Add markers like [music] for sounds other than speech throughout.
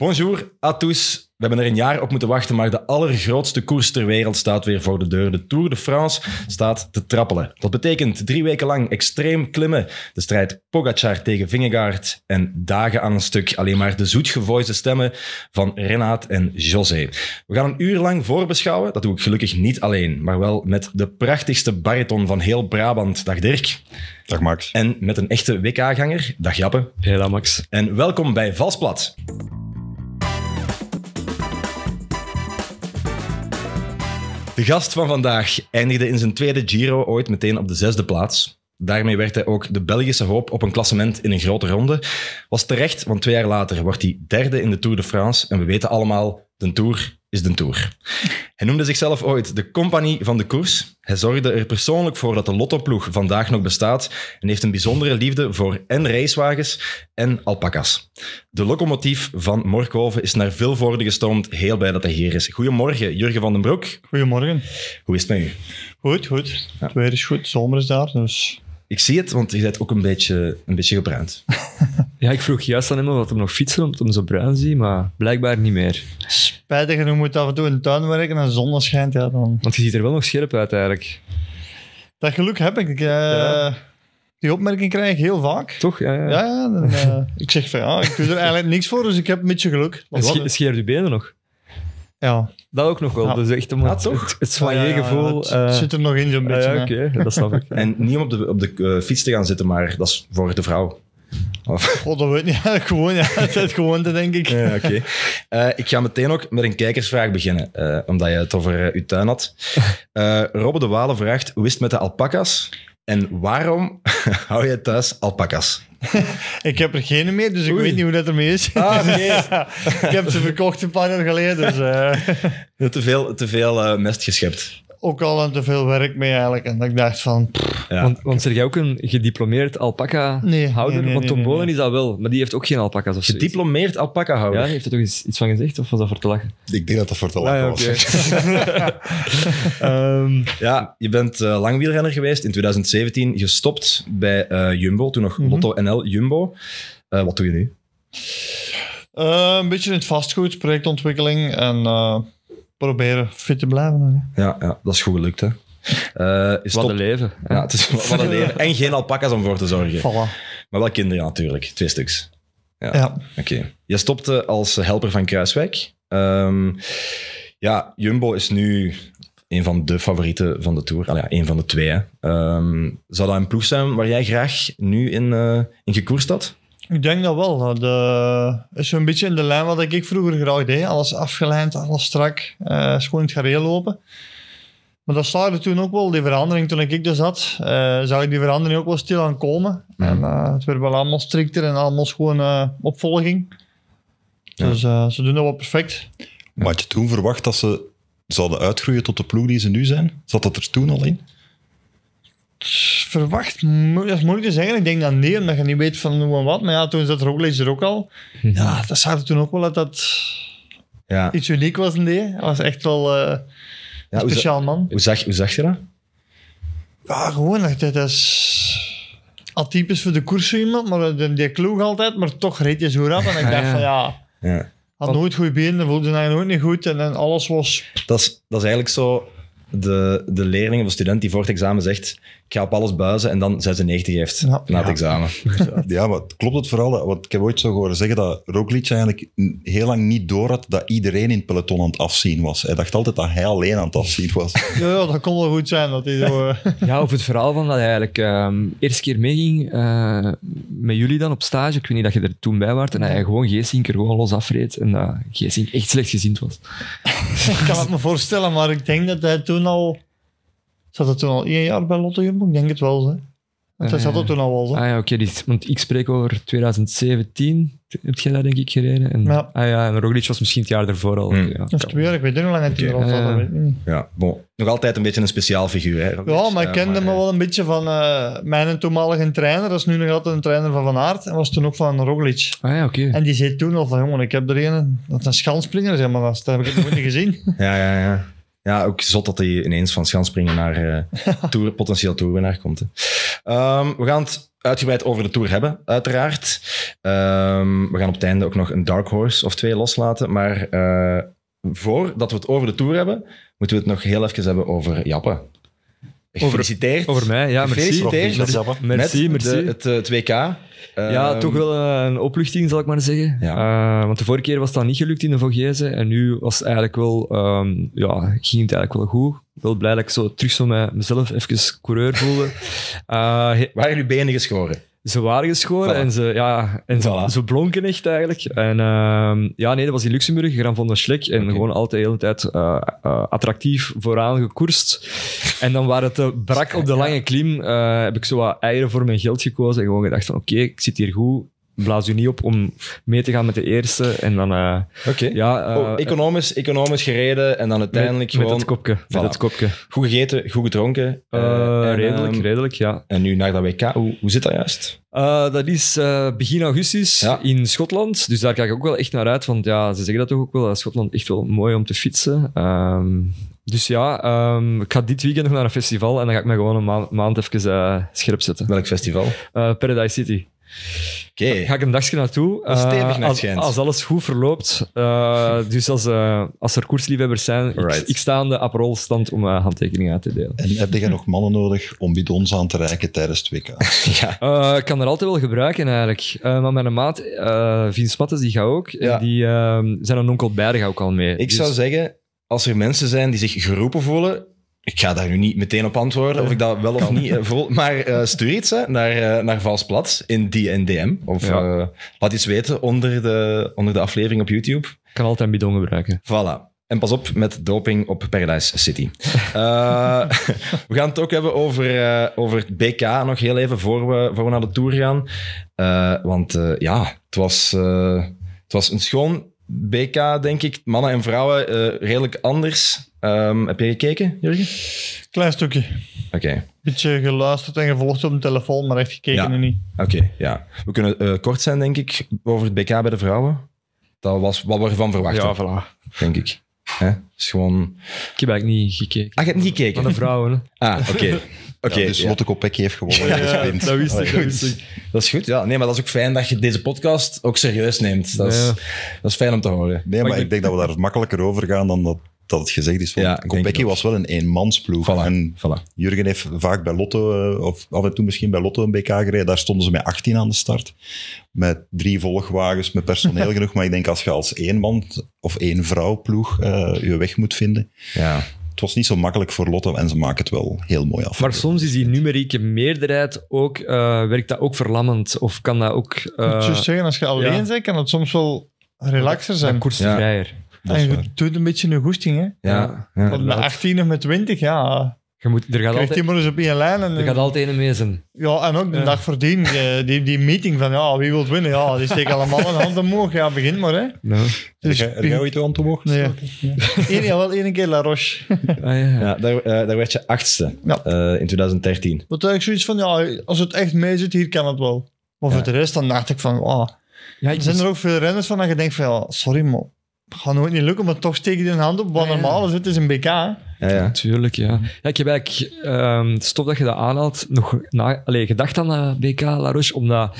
Bonjour à tous. We hebben er een jaar op moeten wachten, maar de allergrootste koers ter wereld staat weer voor de deur. De Tour de France staat te trappelen. Dat betekent drie weken lang extreem klimmen. De strijd Pogacar tegen Vingegaard en dagen aan een stuk alleen maar de zoetgevoiste stemmen van Renaat en José. We gaan een uur lang voorbeschouwen. Dat doe ik gelukkig niet alleen, maar wel met de prachtigste bariton van heel Brabant. Dag Dirk. Dag Max. En met een echte WK-ganger. Dag Jappe. Hela Max. En welkom bij Valsplat. De gast van vandaag eindigde in zijn tweede Giro ooit meteen op de zesde plaats. Daarmee werd hij ook de Belgische hoop op een klassement in een grote ronde. Was terecht, want twee jaar later wordt hij derde in de Tour de France. En we weten allemaal, de Tour is de Tour. Hij noemde zichzelf ooit de compagnie van de koers. Hij zorgde er persoonlijk voor dat de Lottoploeg vandaag nog bestaat en heeft een bijzondere liefde voor en racewagens en alpaca's. De locomotief van Morkhoven is naar Vilvoorde gestoomd. Heel blij dat hij hier is. Goedemorgen, Jurgen van den Broek. Goedemorgen. Hoe is het met u? Goed, goed. Het weer is goed. Zomer is daar, dus... Ik zie het, want je bent ook een beetje, een beetje gebruind. [laughs] Ja, ik vroeg juist aan hem of hij nog fietsen omdat hem zo bruin zie, maar blijkbaar niet meer. Spijtig genoeg moet af en toe in de tuin werken en de zon schijnt, ja, dan... Want je ziet er wel nog scherp uit eigenlijk. Dat geluk heb ik. ik eh, Die opmerking krijg ik heel vaak. Toch? Ja, ja. Ja, ja. dan, eh, [laughs] ik zeg van ja, ik doe er eigenlijk niks voor, dus ik heb een beetje geluk. Wat- scheer je benen nog? ja. Dat ook nog wel. Ja. Dus echt om Ja, het, toch? het, het Ja, ja, soigné-gevoel... het, eh, zit er nog in zo'n beetje. oké, dat snap ik. [laughs] En niet om op de, op de eh, fiets te gaan zitten, maar dat is voor de vrouw. Of- God, [laughs] dat weet ik niet. [laughs] gewoon, ja, het is gewoon te denk ik. Ja, oké. Eh, ik ga meteen ook met een kijkersvraag beginnen, eh, omdat je het over eh, uw tuin had. Eh Robbe de Walen vraagt, hoe is het met de alpaca's? En waarom [laughs] hou je thuis alpaca's? [laughs] Ik heb er geen meer, dus ik Oei. weet niet hoe dat ermee is. Ah, nee. [laughs] ik heb ze verkocht een paar jaar geleden, dus eh, te veel, te veel eh, mest geschept. Ook al aan te veel werk mee eigenlijk. En dat ik dacht van, pff, Ja. Want, want zeg jij ook een gediplomeerd alpaca-houder? Nee, nee, nee, want Tom Bolen nee. is dat wel, maar die heeft ook geen alpaca's of zoiets. Gediplomeerd Ja, alpaca-houder. heeft er toch iets, iets van gezegd of was dat voor te lachen? Ik denk dat dat voor te lachen Ah, ja, was. [laughs] Ehm, Ja, je bent eh, lang wielrenner geweest. In 2017 gestopt bij eh, Jumbo, toen nog Mhm. Lotto NL Jumbo. Eh, wat doe je nu? Eh, een beetje in het vastgoed, projectontwikkeling en eh, proberen fit te blijven. hè. Ja, ja dat is goed gelukt, hè? Eh, je wat een leven. Ja, het is wat een leven. En geen alpaca's om voor te zorgen. Voilà. Maar wel kinderen natuurlijk, twee stuks. Ja. Ja. Oké. Je stopte als helper van Kruiswijk. Ehm, ja, Jumbo is nu een van de favorieten van de Tour. Allee, ja, een van de twee. Hè. Ehm, zou dat een ploeg zijn waar jij graag nu in, eh in gekoerst had? Ik denk dat wel. Dat eh, is zo'n beetje in de lijn wat ik vroeger graag deed. Alles afgelijnd, alles strak. is gewoon in het gareel lopen. Maar dat startte toen ook wel, die verandering. Toen ik er zat, eh, zag ik die verandering ook wel stil aan komen. En eh, het werd wel allemaal strikter en allemaal gewoon opvolging. Dus ze doen dat wel perfect. Maar had je toen verwacht dat ze zouden uitgroeien tot de ploeg die ze nu zijn? Zat dat er toen al in? Verwacht, dat is moeilijk te zeggen. Ik denk dat nee, omdat je niet weet van hoe en wat. Maar ja, toen zat Roglic er ook al. Ja, dat zag er toen ook wel dat dat Ja. iets uniek was in die. Hij was echt wel eh, ja een hoe, speciaal man. hoe, zag, hoe zag je dat? Ja, gewoon, dat, dat is atypisch voor de koers zo iemand, maar die, die kloeg altijd, maar toch reed je zo rap. En ik [laughs] dacht ja. van ja, Ja. had nooit goede benen, voelde hij nooit niet goed en, dan alles was... Dat, is, dat is eigenlijk zo de, de leerling of de student die voor het examen zegt ik ga op alles buizen en dan 96 heeft Ja. na het Ja. examen. [laughs] Ja, maar klopt het vooral? Want ik heb ooit zo horen zeggen dat Roglic eigenlijk heel lang niet door had dat iedereen in het peloton aan het afzien was. Hij dacht altijd dat hij alleen aan het afzien was. [laughs] Ja, ja, dat kon wel goed zijn. Dat hij zo, eh, [laughs] Ja, of het verhaal van dat hij eigenlijk ehm eerste keer meeging eh, met jullie dan op stage. Ik weet niet dat je er toen bij was. En dat hij gewoon Geesinker gewoon los afreed. En dat Geesink echt slechtgezind was. ik kan het me voorstellen, maar ik denk dat hij toen al... Zat hij toen al één jaar bij Lotto Jumbo? Ik denk het wel, hè. Want hij Eh, zat er toen al wel, hè. Ah ja, oké. dit- want ik spreek over 2017. Heb jij dat denk ik gereden? En, Ja. Ah ja, en Roglic was misschien het jaar ervoor al. Hmm. Ja, Of twee jaar, ik weet niet hoe lang hij toen al zat, Ja. dat weet ik niet. Ja, bon. Nog altijd een beetje een speciaal figuur. Hè, Roglic. Ja, maar ik kende me eh, wel een beetje van eh, mijn toenmalige trainer. Dat is nu nog altijd een trainer van Van Aert. En was toen ook van Roglic. Ah ja, oké. En die zei toen al van, jongen, ik heb er een, dat is een schanspringer. Zeg maar, dat heb ik nog niet gezien. [laughs] Ja, ja, ja. Ja, ook zot dat hij ineens van schansspringen naar eh [laughs] tour, potentieel toerwinnaar komt. Hè. Ehm, we gaan het uitgebreid over de Tour hebben, uiteraard. Ehm, we gaan op het einde ook nog een dark horse of twee loslaten. Maar uh, voordat we het over de Tour hebben, moeten we het nog heel even hebben over Jappe. Gefeliciteerd. Over, over mij, ja, merci. Gefeliciteerd. Merci, met merci. De, het, het WK. Ja, Ehm, toch wel eh, een opluchting, zal ik maar zeggen. Ja. Eh, want de vorige keer was dat niet gelukt in de Vogese. En nu was het eigenlijk wel, ehm, ja, ging het eigenlijk wel goed. Wel blij dat ik zo terug zo met mezelf even coureur voelde. [laughs] Eh, he- Waren jullie benen geschoren? Ze waren geschoren Voilà. en, ze, ja, en ze, Voilà. ze blonken echt eigenlijk. En ehm, ja, nee, dat was in Luxemburg, Gran van der Schlek. En gewoon altijd de hele tijd eh, eh, attractief vooraan gekoerst. En dan waar het brak op de lange klim, eh, heb ik zo wat eieren voor mijn geld gekozen. En gewoon gedacht van, oké, ik zit hier goed. Blaas u niet op om mee te gaan met de eerste. En dan, eh, ja... eh, Oh, economisch, economisch gereden en dan uiteindelijk met, gewoon met het kopje. Voilà. Met het kopje. goed gegeten, goed gedronken. Eh, Eh, en, redelijk, ehm, redelijk, ja. En nu naar dat WK. Hoe, hoe zit dat juist? Eh, dat is eh, begin augustus Ja. in Schotland. Dus daar kijk ik ook wel echt naar uit. Want ja, ze zeggen dat toch ook wel. dat Schotland echt wel mooi om te fietsen. Ehm, dus ja, ehm, ik ga dit weekend nog naar een festival. En dan ga ik me gewoon een ma- maand even eh, scherp zetten. Welk festival? Eh, Paradise City. Ga ik een dagje naartoe. Stevig Eh, als, alles goed verloopt. Eh, dus als, eh, als er koersliefhebbers zijn, ik, ik sta aan de Aperol-stand om handtekeningen uit te delen. En heb je nog mannen nodig om bidons aan te reiken tijdens het WK? [laughs] Ja. Ik kan er altijd wel gebruiken eigenlijk. Maar mijn maat, Vince Mattes, die gaat ook. Ja. En die zijn een onkel Berg ook al mee. Ik Dus- zou zeggen, als er mensen zijn die zich geroepen voelen, ik ga daar nu niet meteen op antwoorden of ik dat wel of niet eh, voel, maar eh, stuur iets hè, naar, eh, naar Valsplat in die in DM. Of Ja. eh, laat iets weten onder de, onder de aflevering op YouTube. Ik kan altijd een bidon gebruiken. Voilà. En pas op met doping op Paradise City. Eh, [laughs] we gaan het ook hebben over, eh, over het BK nog heel even voor we, voor we naar de Tour gaan. Eh, want eh, ja, het was, eh, het was een schoon BK, denk ik. Mannen en vrouwen eh, redelijk anders. Ehm, heb je gekeken, Jurgen? Klein stukje. Oké, Beetje geluisterd en gevolgd op de telefoon, maar echt gekeken Ja. nu niet. oké, ja. We kunnen eh, kort zijn, denk ik, over het BK bij de vrouwen. Dat was wat we ervan verwachten, Ja, voilà. denk ik. Hè? Het is gewoon... Ik heb eigenlijk niet gekeken. Ah, je hebt niet gekeken? Van de vrouwen. hè. Ah, oké. Oké, Ja, dus ja. Lotte Kopecky heeft gewonnen. Ja, gesprint. dat wist ik, dat ja. wist ik. Dat is goed, ja. Nee, maar dat is ook fijn dat je deze podcast ook serieus neemt. Dat is, Ja. dat is fijn om te horen. Nee, maar ik denk dat we daar makkelijker over gaan dan dat, dat het gezegd is. Ja, Kopecky was wel een eenmansploeg. Voilà, En voilà. Jurgen heeft vaak bij Lotto, eh, of af en toe misschien bij Lotto een BK gereden. Daar stonden ze met 18 aan de start. Met drie volgwagens, met personeel [laughs] genoeg. Maar ik denk als je als één man of één vrouw ploeg eh, je weg moet vinden. Ja. Het was niet zo makkelijk voor Lotto en ze maken het wel heel mooi af. Maar soms is die numerieke meerderheid ook, eh, werkt dat ook verlammend? Of kan dat ook... Ik eh moet juist zeggen, als je alleen ja. bent, kan het soms wel relaxer zijn. koersvrijer. Dat is En je doet een beetje een goesting, hè. Ja. ja. Met 18 of met 20, ja. Je moet, er, gaat Krijgt altijd, die maar eens op één lijn. En, er gaat altijd een mee zijn. ja, en ook de Ja. dag voordien, eh, die, die meeting van ja, wie wil winnen? Ja, die steken allemaal een hand omhoog. Ja, begin maar, hè. Nou. Heb Dus, jij- heb jij ooit aan toe mogen? nee. Eén, ja, wel één keer La Roche. Ah, ja, ja. Daar, eh, daar werd je achtste Ja. eh, in 2013. Wat eigenlijk zoiets van, ja, als het echt mee zit, hier kan het wel. Maar voor Ja. de rest, dan dacht ik van, ah, Ja, er zijn er ook veel renners van dat je denkt van, ja, sorry, het gaat nooit niet lukken, maar toch steek je een hand op. Wat normaal is, het is een BK. hè. Ja, ja. Tuurlijk, ja. ja ik heb eigenlijk, ehm stof dat je dat aanhaalt, nog na, allee, gedacht aan de BK La Roche, omdat,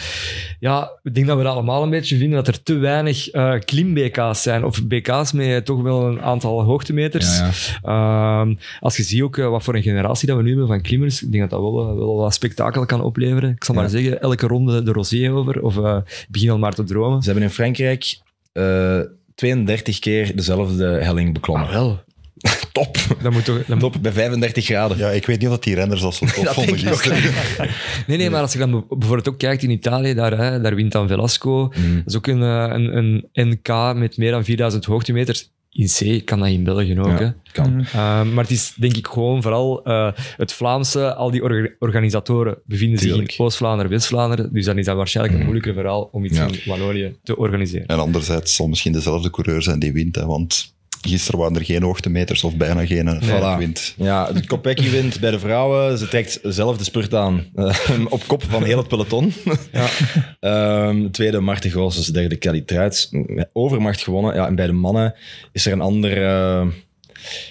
ja, ik denk dat we dat allemaal een beetje vinden, dat er te weinig eh, klim-BK's zijn, of BK's met toch wel een aantal hoogtemeters. Ja, Ehm, als je ziet ook eh, wat voor een generatie dat we nu hebben van klimmers, ik denk dat dat wel, eh, wel wat spektakel kan opleveren. Ik zal Ja. maar zeggen, elke ronde de rosé over, of eh, begin al maar te dromen. Ze hebben in Frankrijk eh 32 keer dezelfde helling beklommen. Ah, wel. [laughs] Top! Dat moet toch... dat moet- Top, bij 35 graden. Ja, ik weet niet of dat die renners dat zo [laughs] tof Dat vonden gisteren. [laughs] Nee, nee, maar als je dan bijvoorbeeld ook kijkt in Italië, daar, hè, daar wint dan Velasco. Mm. Dat is ook een, eh, een, een NK met meer dan 4000 hoogtemeters. In C kan dat in België ook. Hè. Ja, kan. Uh, maar het is denk ik gewoon vooral uh, het Vlaamse, al die orga- organisatoren bevinden Tuurlijk. zich in Oost-Vlaanderen, West-Vlaanderen. Dus dan is dat waarschijnlijk een moeilijker verhaal om iets Ja. in Wallonië te organiseren. En anderzijds zal misschien dezelfde coureur zijn die wint. Hè, want gisteren waren er geen hoogtemeters of bijna geen en Voilà. wint. Ja, de Kopecky wint bij de vrouwen. Ze trekt zelf de spurt aan. eh, [laughs] op kop van heel het peloton. Ja. [laughs] Ehm, tweede Marten Goossens, derde Kelly Truits. Met Overmacht gewonnen. Ja, en bij de mannen is er een ander eh,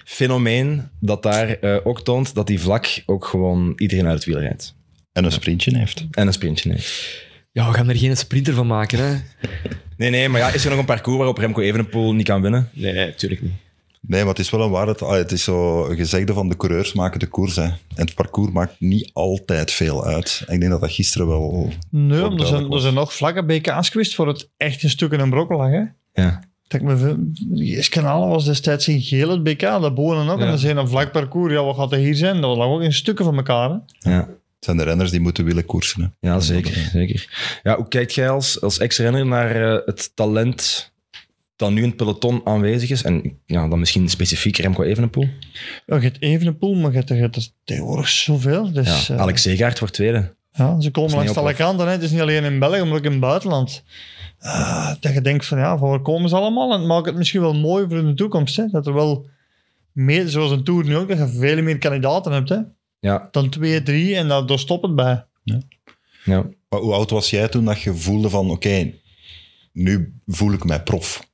fenomeen dat daar eh, ook toont dat die vlak ook gewoon iedereen uit het wiel rijdt. En een sprintje heeft. En een sprintje, nee. Ja, we gaan er geen sprinter van maken, hè? Nee, nee, maar ja, is er nog een parcours waarop Remco Evenepoel niet kan winnen? Nee, natuurlijk niet. Nee, maar het is wel een waarheid. Ah, Het is zo een gezegde van de coureurs maken de koers. Hè. En het parcours maakt niet altijd veel uit. Ik denk dat dat gisteren wel... Nee, Ook er zijn, er zijn nog vlakke BK's geweest voor het echt een stuk in een brokkel lag. Hè? Ja. Dat ik me kanalen was destijds in geel het BK, daarboven ook. Ja. En dan zijn een vlak parcours. Ja, wat gaat er hier zijn? Dat lag ook in stukken van elkaar. Hè? Ja, Het zijn de renners die moeten willen koersen. Hè. ja zeker, zeker. Ja, hoe kijkt jij als, als ex-renner naar eh, het talent dat nu in het peloton aanwezig is? En ja, dan misschien specifiek Remco Evenepoel? Ja, je hebt even een pool, maar je hebt, er- je hebt tegenwoordig zoveel. Dus, Ja, eh, Alex Zegaard wordt tweede. Ja, ze komen langs alle kanten. Hè. Het is niet alleen in België, maar ook in het buitenland. Ah, dat je denkt van, ja, waar komen ze allemaal? En het maakt het misschien wel mooi voor in de toekomst. Hè. Dat er wel meer, zoals een Tour nu ook, dat je veel meer kandidaten hebt. Hè. Ja, Dan twee, drie en daar, daar stopt het bij. ja. Maar hoe oud was jij toen dat je voelde van... Oké, nu voel ik mij prof.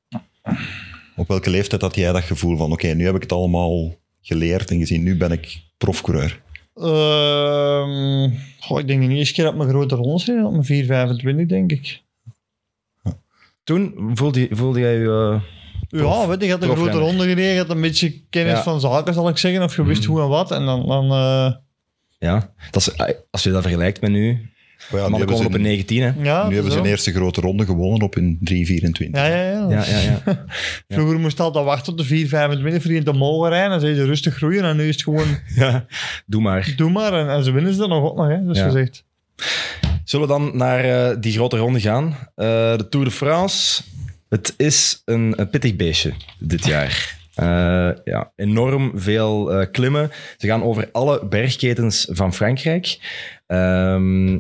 Op welke leeftijd had jij dat gevoel van... Oké, nu heb ik het allemaal geleerd en gezien. Nu ben ik profcoureur. Ehm, goh, ik denk de eerste keer dat mijn grote rondes reed, op mijn 4, 25 denk ik. Toen voelde, voelde jij je... Ja, weet je, je had een grote ronde gereden, je had een beetje kennis Ja. van zaken, zal ik zeggen, of je wist Mhm. hoe en wat. En dan, dan eh, ja, dat is, als je dat vergelijkt met nu... Maar ja, mannen komen ze, op een 19, hè. ja, nu hebben ze een eerste grote ronde gewonnen op een 3-24. Ja, ja, ja. Ja, ja, [laughs] ja. Vroeger moest je altijd wachten tot de 4, 25 voor je te mogen rijden. Dan zei je rustig groeien. En nu is het gewoon, [laughs] ja. Doe maar. doe maar. En, en ze winnen ze dan nog ook nog, hè. Dus Ja. gezegd. Zullen we dan naar eh, die grote ronde gaan? Eh, de Tour de France. Het is een, een pittig beestje dit jaar. [laughs] Eh, ja, enorm veel eh, klimmen. Ze gaan over alle bergketens van Frankrijk. Ehm,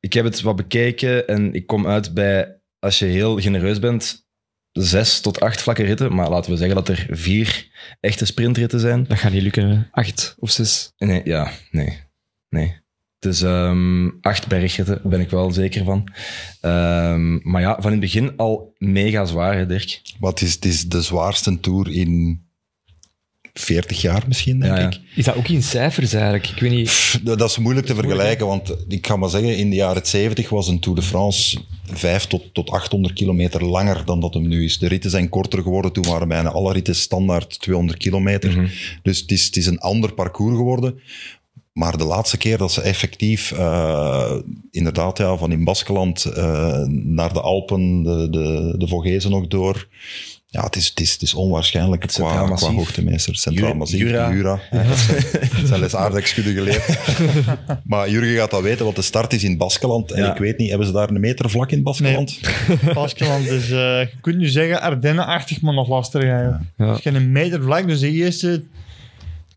ik heb het wat bekeken en ik kom uit bij, als je heel genereus bent, zes tot acht vlakke ritten. Maar laten we zeggen dat er vier echte sprintritten zijn. Dat gaat niet lukken. Acht of zes. Nee, ja, nee. Nee. Het is ehm, acht bergritten, ben ik wel zeker van. Ehm, maar ja, van in het begin al mega zwaar, hè, Dirk. Het is, het is de zwaarste tour in 40 jaar misschien, denk Ja, ja. ik. Is dat ook in cijfers eigenlijk? Ik weet niet. Pff, Dat dat is moeilijk te vergelijken, want ik ga maar zeggen, in de jaren 70 was een Tour de France 5 tot, tot 800 kilometer langer dan dat hem nu is. De ritten zijn korter geworden, toen waren bijna alle ritten standaard 200 kilometer. Mhm. Dus het is, het is een ander parcours geworden. Maar de laatste keer dat ze effectief, eh, inderdaad, ja, van in Baskeland eh, naar de Alpen, de, de, de Vogezen nog door. Ja, het is, het is, het is onwaarschijnlijk Centraal qua, qua hoogtemeester. Centraal Jura- Massief, Jura. Jura. Ja, dat zijn- les aardrijkskunde geleerd. [laughs] maar Jurgen gaat dat weten, want de start is in Baskeland. En Ja. ik weet niet, hebben ze daar een meter vlak in Baskeland? Baskeland is, eh, je kunt nu zeggen, Ardennen-achtig, maar nog lastiger eigenlijk. Ja. Het is geen meter vlak, dus de eerste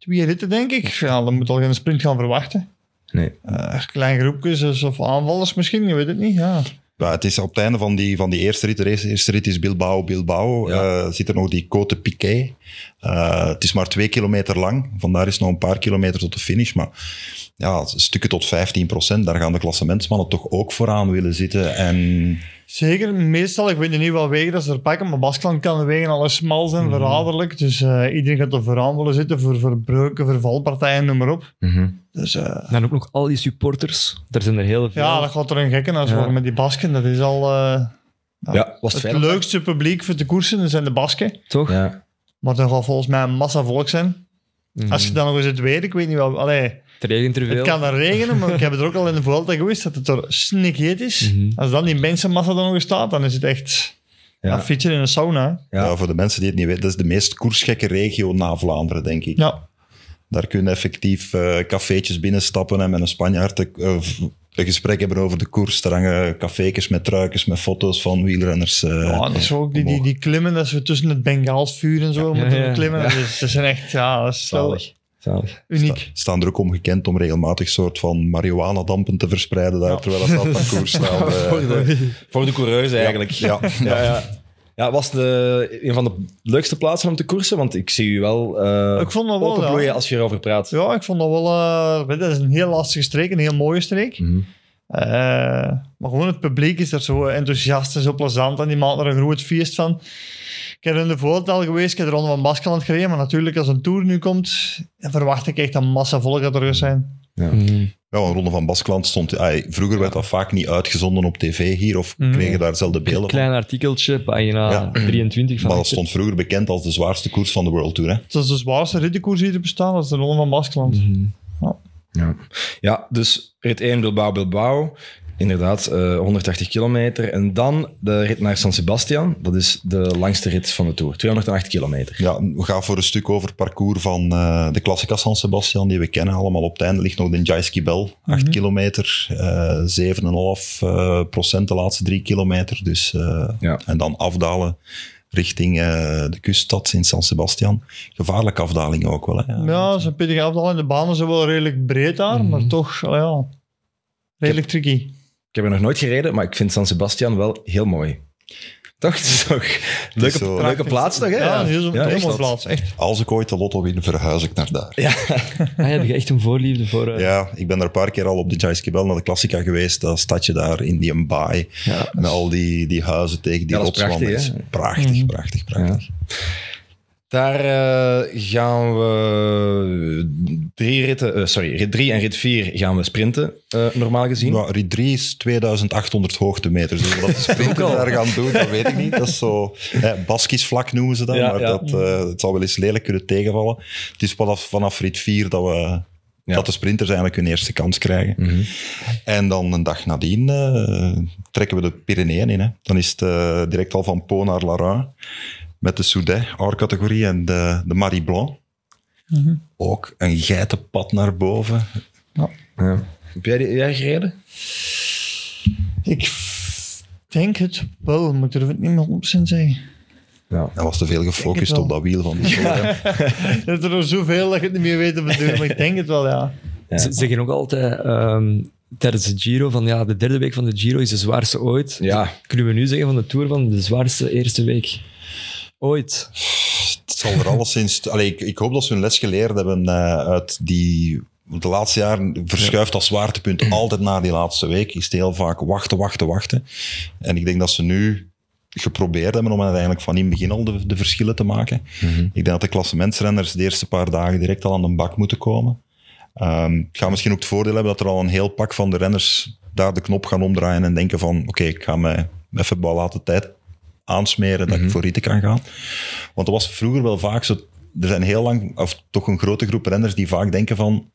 twee ritten, denk ik. Ja, dan moet al geen sprint gaan verwachten. Nee. Eh klein groepjes dus- of aanvallers misschien, je weet het niet. Ja. Ja, het is op het einde van die, van die eerste rit. De eerste, rit is Bilbao, Bilbao. Ja. Eh, zit er nog die Côte Piquet. Eh, het is maar twee kilometer lang. Vandaar is nog een paar kilometer tot de finish. Maar ja, stukken tot 15 procent. Daar gaan de klassementsmannen toch ook vooraan willen zitten. En Zeker, meestal, ik weet niet wel wegen dat ze er pakken, maar Baskeland kan de wegen alles smal zijn, verraderlijk. Dus eh, iedereen gaat er vooraan willen zitten voor, voor breuken, voor valpartijen, noem maar op. Mhm. Dus eh, Dan ook nog al die supporters. Daar zijn er heel veel. ja, dat gaat er een gekkenhuis Ja. worden met die Basken. Dat is al eh, Ja, was het het leukste publiek voor te koersen, dat zijn de Basken. Toch? Ja. Maar dat gaat volgens mij een massa volk zijn. Mhm. Als je dan nog eens het weer, ik weet niet wel. Allee, Het regent er veel. het kan er regenen, maar ik heb het er ook al in de Vuelta geweest dat het er snikheet is. Mhm. Als dan die mensenmassa er nog eens staat, dan is het echt Ja. fietsen in een sauna. Ja. ja. voor de mensen die het niet weten, dat is de meest koersgekke regio na Vlaanderen, denk ik. Ja, Daar kun je effectief eh cafeetjes binnenstappen en met een Spanjaard te- eh, een gesprek hebben over de koers. Er hangen cafeetjes met truikens, met foto's van wielrenners. eh, Ja, dat is ook die, die, die klimmen, dat ze tussen het Bengaalsvuur en zo Ja, moeten ja, klimmen. ja. Dat, is, dat zijn echt, ja, dat is Zalig. Zalig. uniek. staan er ook om gekend om regelmatig soort van marihuana-dampen te verspreiden daar, Ja. terwijl op parcours staan. eh. Voor de, voor de coureurs eigenlijk. Ja, Ja, ja. was de, een van de leukste plaatsen om te koersen? Want ik zie u wel Ik vond dat wel, openbloeien ja. als je erover praat. Ja, ik vond dat wel... eh, dat is een heel lastige streek, een heel mooie streek. Mhm. Eh, maar gewoon het publiek is er zo enthousiast en zo plezant en die maakt er een groot feest van. Ik ben in de al geweest, ik heb de Ronde van Baskeland gereden, maar natuurlijk als een Tour nu komt, verwacht ik echt een massa volk dat er zijn. Ja. Mhm. Ja, een Ronde van Baskeland stond... vroeger werd dat vaak niet uitgezonden op tv hier, of Mhm. kregen daar zelden beelden van. Klein artikeltje, pagina Ja. 23 van Maar dat stond vroeger bekend als de zwaarste koers van de World Tour. Hè? Het is de zwaarste rittenkoers die er bestaat, dat is de Ronde van Baskeland. Mhm. Ja. ja, dus rit 1 Bilbao-Bilbao. Inderdaad, eh 180 kilometer. En dan de rit naar San Sebastian. Dat is de langste rit van de Tour. 208 kilometer. Ja, we gaan voor een stuk over het parcours van eh, de Classica San Sebastian, die we kennen allemaal. Op het einde ligt nog de Jaiski Bel, 8 kilometer, eh 7,5 eh, procent de laatste drie kilometer. Dus, eh, Ja. En dan afdalen richting eh, de kuststad in San Sebastian. Gevaarlijke afdaling ook wel. Hè? Ja, dat is een pittige afdaling. De banen zijn wel redelijk breed daar, Mhm. maar toch, ja, redelijk tricky. Ik heb er nog nooit gereden, maar ik vind San Sebastian wel heel mooi. Toch? [laughs] Het is toch leuke, zo- leuke plaats toch? Hè? Ja, een heel, Ja, heel echt. mooie plaats, echt. Als ik ooit de lotto win, verhuis ik naar daar. Ja, [laughs] Ah, heb je echt een voorliefde voor... eh, Ja, ik ben er een paar keer al op de Jaiski Bel naar de Classica geweest. Dat stadje daar in die baai. Ja. Met al die, die huizen tegen die Ja, rotswanden. Prachtig, Mhm. prachtig, prachtig. Daar eh, gaan we drie ritten, eh, sorry, rit 3 en rit 4 gaan we sprinten, eh, normaal gezien. Ja, rit 3 is 2800 hoogtemeters. Dus wat de [laughs] sprinters daar gaan doen, dat weet ik niet. Dat is zo... Hè, Baskisch vlak noemen ze dat, Ja, maar ja. Dat, eh, het zal wel eens lelijk kunnen tegenvallen. Het is vanaf, vanaf rit 4 dat, we, Ja. dat de sprinters eigenlijk hun eerste kans krijgen. Mhm. En dan een dag nadien eh, trekken we de Pyreneeën in. Hè. Dan is het eh, direct al van Pau naar Lara. Met de Soudet, R-categorie, en de, de Marie Blanc. Mhm. Ook een geitenpad naar boven. Ja. Heb jij, die- jij gereden? Ik denk het wel, maar ik durf het niet meer 100% zeggen. Ja. Was te veel gefocust op dat wiel van die show, hè. Er er nog zoveel dat je het niet meer weet te bedoelen, maar ik denk het wel, ja. Ja. Ze zeggen ook altijd ehm, tijdens de Giro van ja, de derde week van de Giro is de zwaarste ooit. Ja. Kunnen we nu zeggen van de Tour van de zwaarste eerste week ooit? Het zal er alleszins... Allee, ik, ik hoop dat ze hun les geleerd hebben eh, uit die... De laatste jaren verschuift dat zwaartepunt altijd naar die laatste week. Is het heel vaak wachten, wachten, wachten. En ik denk dat ze nu geprobeerd hebben om uiteindelijk van in het begin al de, de verschillen te maken. Ik denk dat de klassementsrenners de eerste paar dagen direct al aan de bak moeten komen. Het gaat misschien ook het voordeel hebben dat er al een heel pak van de renners daar de knop gaan omdraaien en denken van oké, ik ga mij even laten tijd aansmeren dat ik voor ritten kan gaan. Want dat was vroeger wel vaak zo. Er zijn heel lang, of toch een grote groep renners die vaak denken van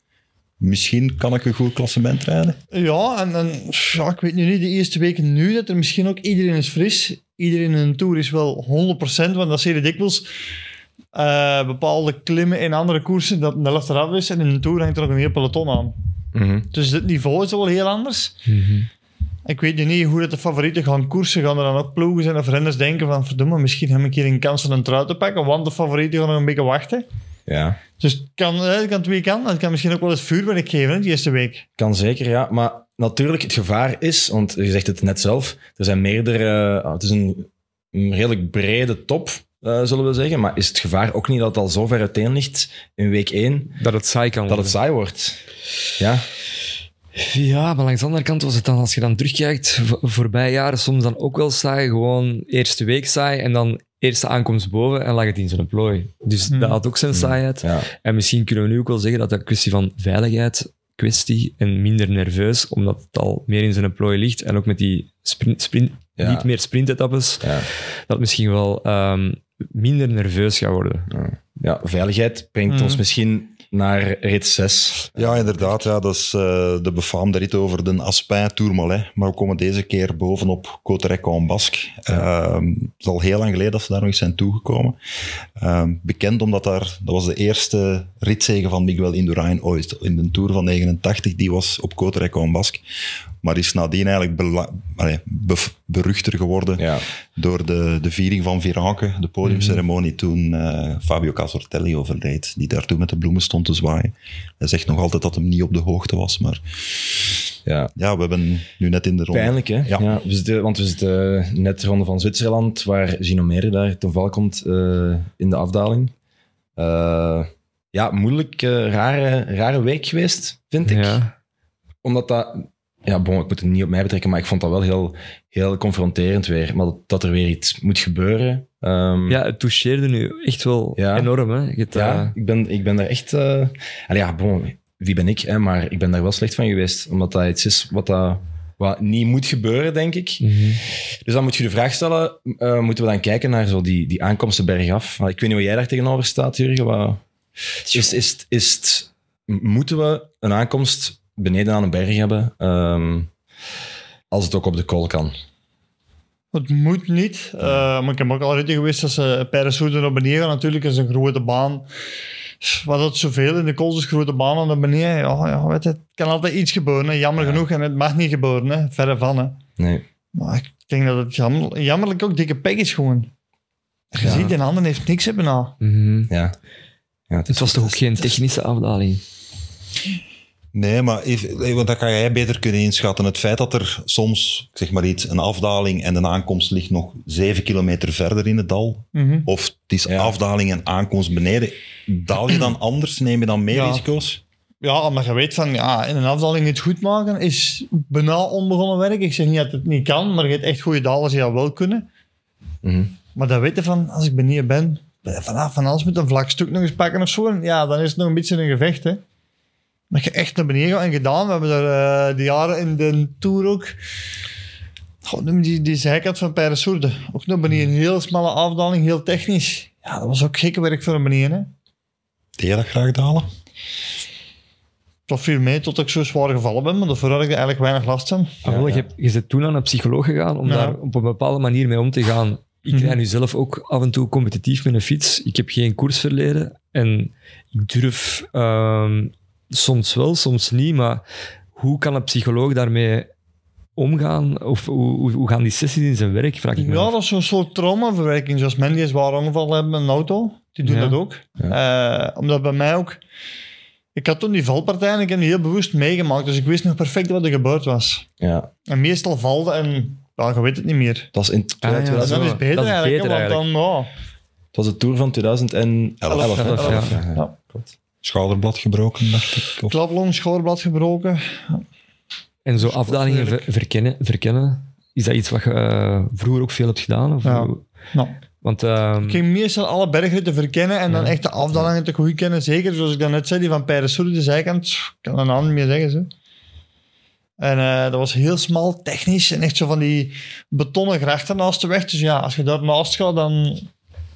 misschien kan ik een goed klassement rijden. Ja, en, en ja, ik weet nu niet, de eerste weken nu, dat er misschien ook iedereen is fris. Iedereen in een Tour is wel 100%, want dat zie je dikwijls. eh, bepaalde klimmen in andere koersen, dat een helft eraf is. En in een Tour hangt er nog een heel peloton aan. Mhm. Dus het niveau is wel heel anders. Ik weet nu niet hoe dat de favorieten gaan koersen. Gaan er dan ook ploegen zijn of renners denken van verdomme, misschien heb ik hier een kans van een trui te pakken, want de favorieten gaan nog een beetje wachten. ja, Dus het kan, eh, het kan twee kanten. Het kan misschien ook wel eens vuurwerk geven, hè, die eerste week. kan zeker, ja. Maar natuurlijk, het gevaar is, want je zegt het net zelf, er zijn meerdere, ah, het is een, een redelijk brede top, eh, zullen we zeggen. Maar is het gevaar ook niet dat het al zo ver uiteen ligt in week 1, Dat het saai kan dat worden. het saai wordt? Ja, Ja, maar langs de andere kant was het dan, als je dan terugkijkt, vo- voorbij jaren soms dan ook wel saai. Gewoon eerste week saai en dan eerste aankomst boven en lag het in zijn plooi. Dus Hmm. dat had ook zijn saaiheid. ja. En misschien kunnen we nu ook wel zeggen dat dat een kwestie van veiligheid kwestie en minder nerveus, omdat het al meer in zijn plooi ligt. En ook met die sprint, sprint, Ja. niet meer sprintetappes, ja. dat het misschien wel ehm, minder nerveus gaat worden. ja veiligheid brengt Mhm. ons misschien naar rit 6. Ja, inderdaad. Ja, dat is eh, de befaamde rit over de Aspin Tourmalet. Maar we komen deze keer bovenop Cotereco en Basque. Ehm, het is al heel lang geleden dat ze daar nog eens zijn toegekomen. Ehm, bekend omdat daar, dat was de eerste ritzege van Miguel Indurain ooit. In de Tour van 89, die was op Cotereco en Basque. Maar is nadien eigenlijk bela- allee, bef- beruchter geworden Ja. door de, de viering van Viranke, de podiumceremonie toen eh, Fabio Casortelli overleed, die daar toen met de bloemen stond te zwaaien. Hij zegt nog altijd dat hem niet op de hoogte was, maar ja. ja, we hebben nu net in de ronde... Pijnlijk, hè? Ja. we zitten, want we zitten net de ronde van Zwitserland, waar Gino Mere daar ten val komt eh, in de afdaling. Eh, ja, moeilijk, eh, rare, rare week geweest, vind ik. Ja. Omdat dat... Ja, bon, ik moet het niet op mij betrekken, maar ik vond dat wel heel, heel confronterend weer. Maar dat, dat er weer iets moet gebeuren. Ehm, ja, het toucheerde nu echt wel Ja. enorm. Hè? Ja, eh, ik, ben, ik ben daar echt... eh allee, ja, bon, wie ben ik, hè, maar ik ben daar wel slecht van geweest. Omdat dat iets is wat, dat, wat niet moet gebeuren, denk ik. Dus dan moet je de vraag stellen, eh, moeten we dan kijken naar zo die, die aankomsten bergaf? Maar Ik weet niet hoe jij daar tegenover staat, Jurgen. Wat, is, is, is moeten we een aankomst beneden aan een berg hebben, ehm, als het ook op de kool kan? Het moet niet. eh, maar ik heb ook al ritten geweest dat ze Peresoede naar beneden gaan. Natuurlijk is een grote baan. Wat het zoveel in de kools is, grote banen naar beneden. Ja, ja, weet je, het kan altijd iets gebeuren. hè. Jammer genoeg. En het mag niet gebeuren. Hè. Verre van. Hè. Nee. Maar ik denk dat het jammer, jammerlijk ook dikke pek is gewoon. Je Ja. ziet, die handen heeft niks hebben na. Mhm. Ja. ja het, Het was toch ook geen technische afdaling? Nee, maar even, want dat kan jij beter kunnen inschatten. Het feit dat er soms, ik zeg maar iets, een afdaling en een aankomst ligt nog zeven kilometer verder in het dal. Mhm. Of het is Ja. afdaling en aankomst beneden. Daal je dan anders? Neem je dan meer Ja. risico's? Ja, maar je weet van, ja, in een afdaling het goed maken is bijna onbegonnen werk. Ik zeg niet dat het niet kan, maar je hebt echt goede dalers die dat wel kunnen. Mhm. Maar dan weet je van, als ik beneden ben, vanaf van alles met een vlak stuk nog eens pakken of zo. Ja, dan is het nog een beetje een gevecht, hè. Dat je echt naar beneden gaat en gedaan. We hebben er eh, die jaren in de Tour ook... God, noem die, die zijkant van Peyresourde. Ook naar beneden. Een heel smalle afdaling, heel technisch. Ja, dat was ook gekke werk voor een beneden, hè. Deed je dat graag dalen? Dat viel mee tot ik zo zwaar gevallen ben, maar daarvoor had ik er eigenlijk weinig last van. Ah, wel, ja. Je, je bent toen aan een psycholoog gegaan om Ja. daar op een bepaalde manier mee om te gaan. Ik Mhm. rij nu zelf ook af en toe competitief met een fiets. Ik heb geen koersverleden en ik durf ehm, soms wel, soms niet. Maar hoe kan een psycholoog daarmee omgaan? Of hoe, hoe, gaan die sessies in zijn werk? Vraag ik me Ja, af. dat is zo'n soort traumaverwerking. Zoals men die een zwaar ongeval hebben met een auto. Die doen Ja. dat ook. Eh, omdat bij mij ook... Ik had toen die valpartij en ik heb die heel bewust meegemaakt. Dus ik wist nog perfect wat er gebeurd was. Ja, En meestal valde en... Ja, je weet het niet meer. dat is in Ah, ja, En 2000 dat is beter Dat is eigenlijk. beter dan... Het was de Tour van 2011. Elf, hè? elf, ja. Elf, ja. Ja. Klopt. Schouderblad gebroken, dacht ik. Of... klaplong, schoorblad gebroken. En zo afdalingen ver- verkennen, verkennen, is dat iets wat je eh, vroeger ook veel hebt gedaan? Of Ja. Nou, Want ehm, ik ging meestal alle bergritten verkennen en dan echt de afdalingen te goed kennen. Zeker zoals ik daarnet zei, die van Peyresourde, de zijkant. Ik kan de naam niet meer zeggen. Zo. En eh, dat was heel smal, technisch en echt zo van die betonnen grachten naast de weg. Dus ja, als je daar naast gaat, dan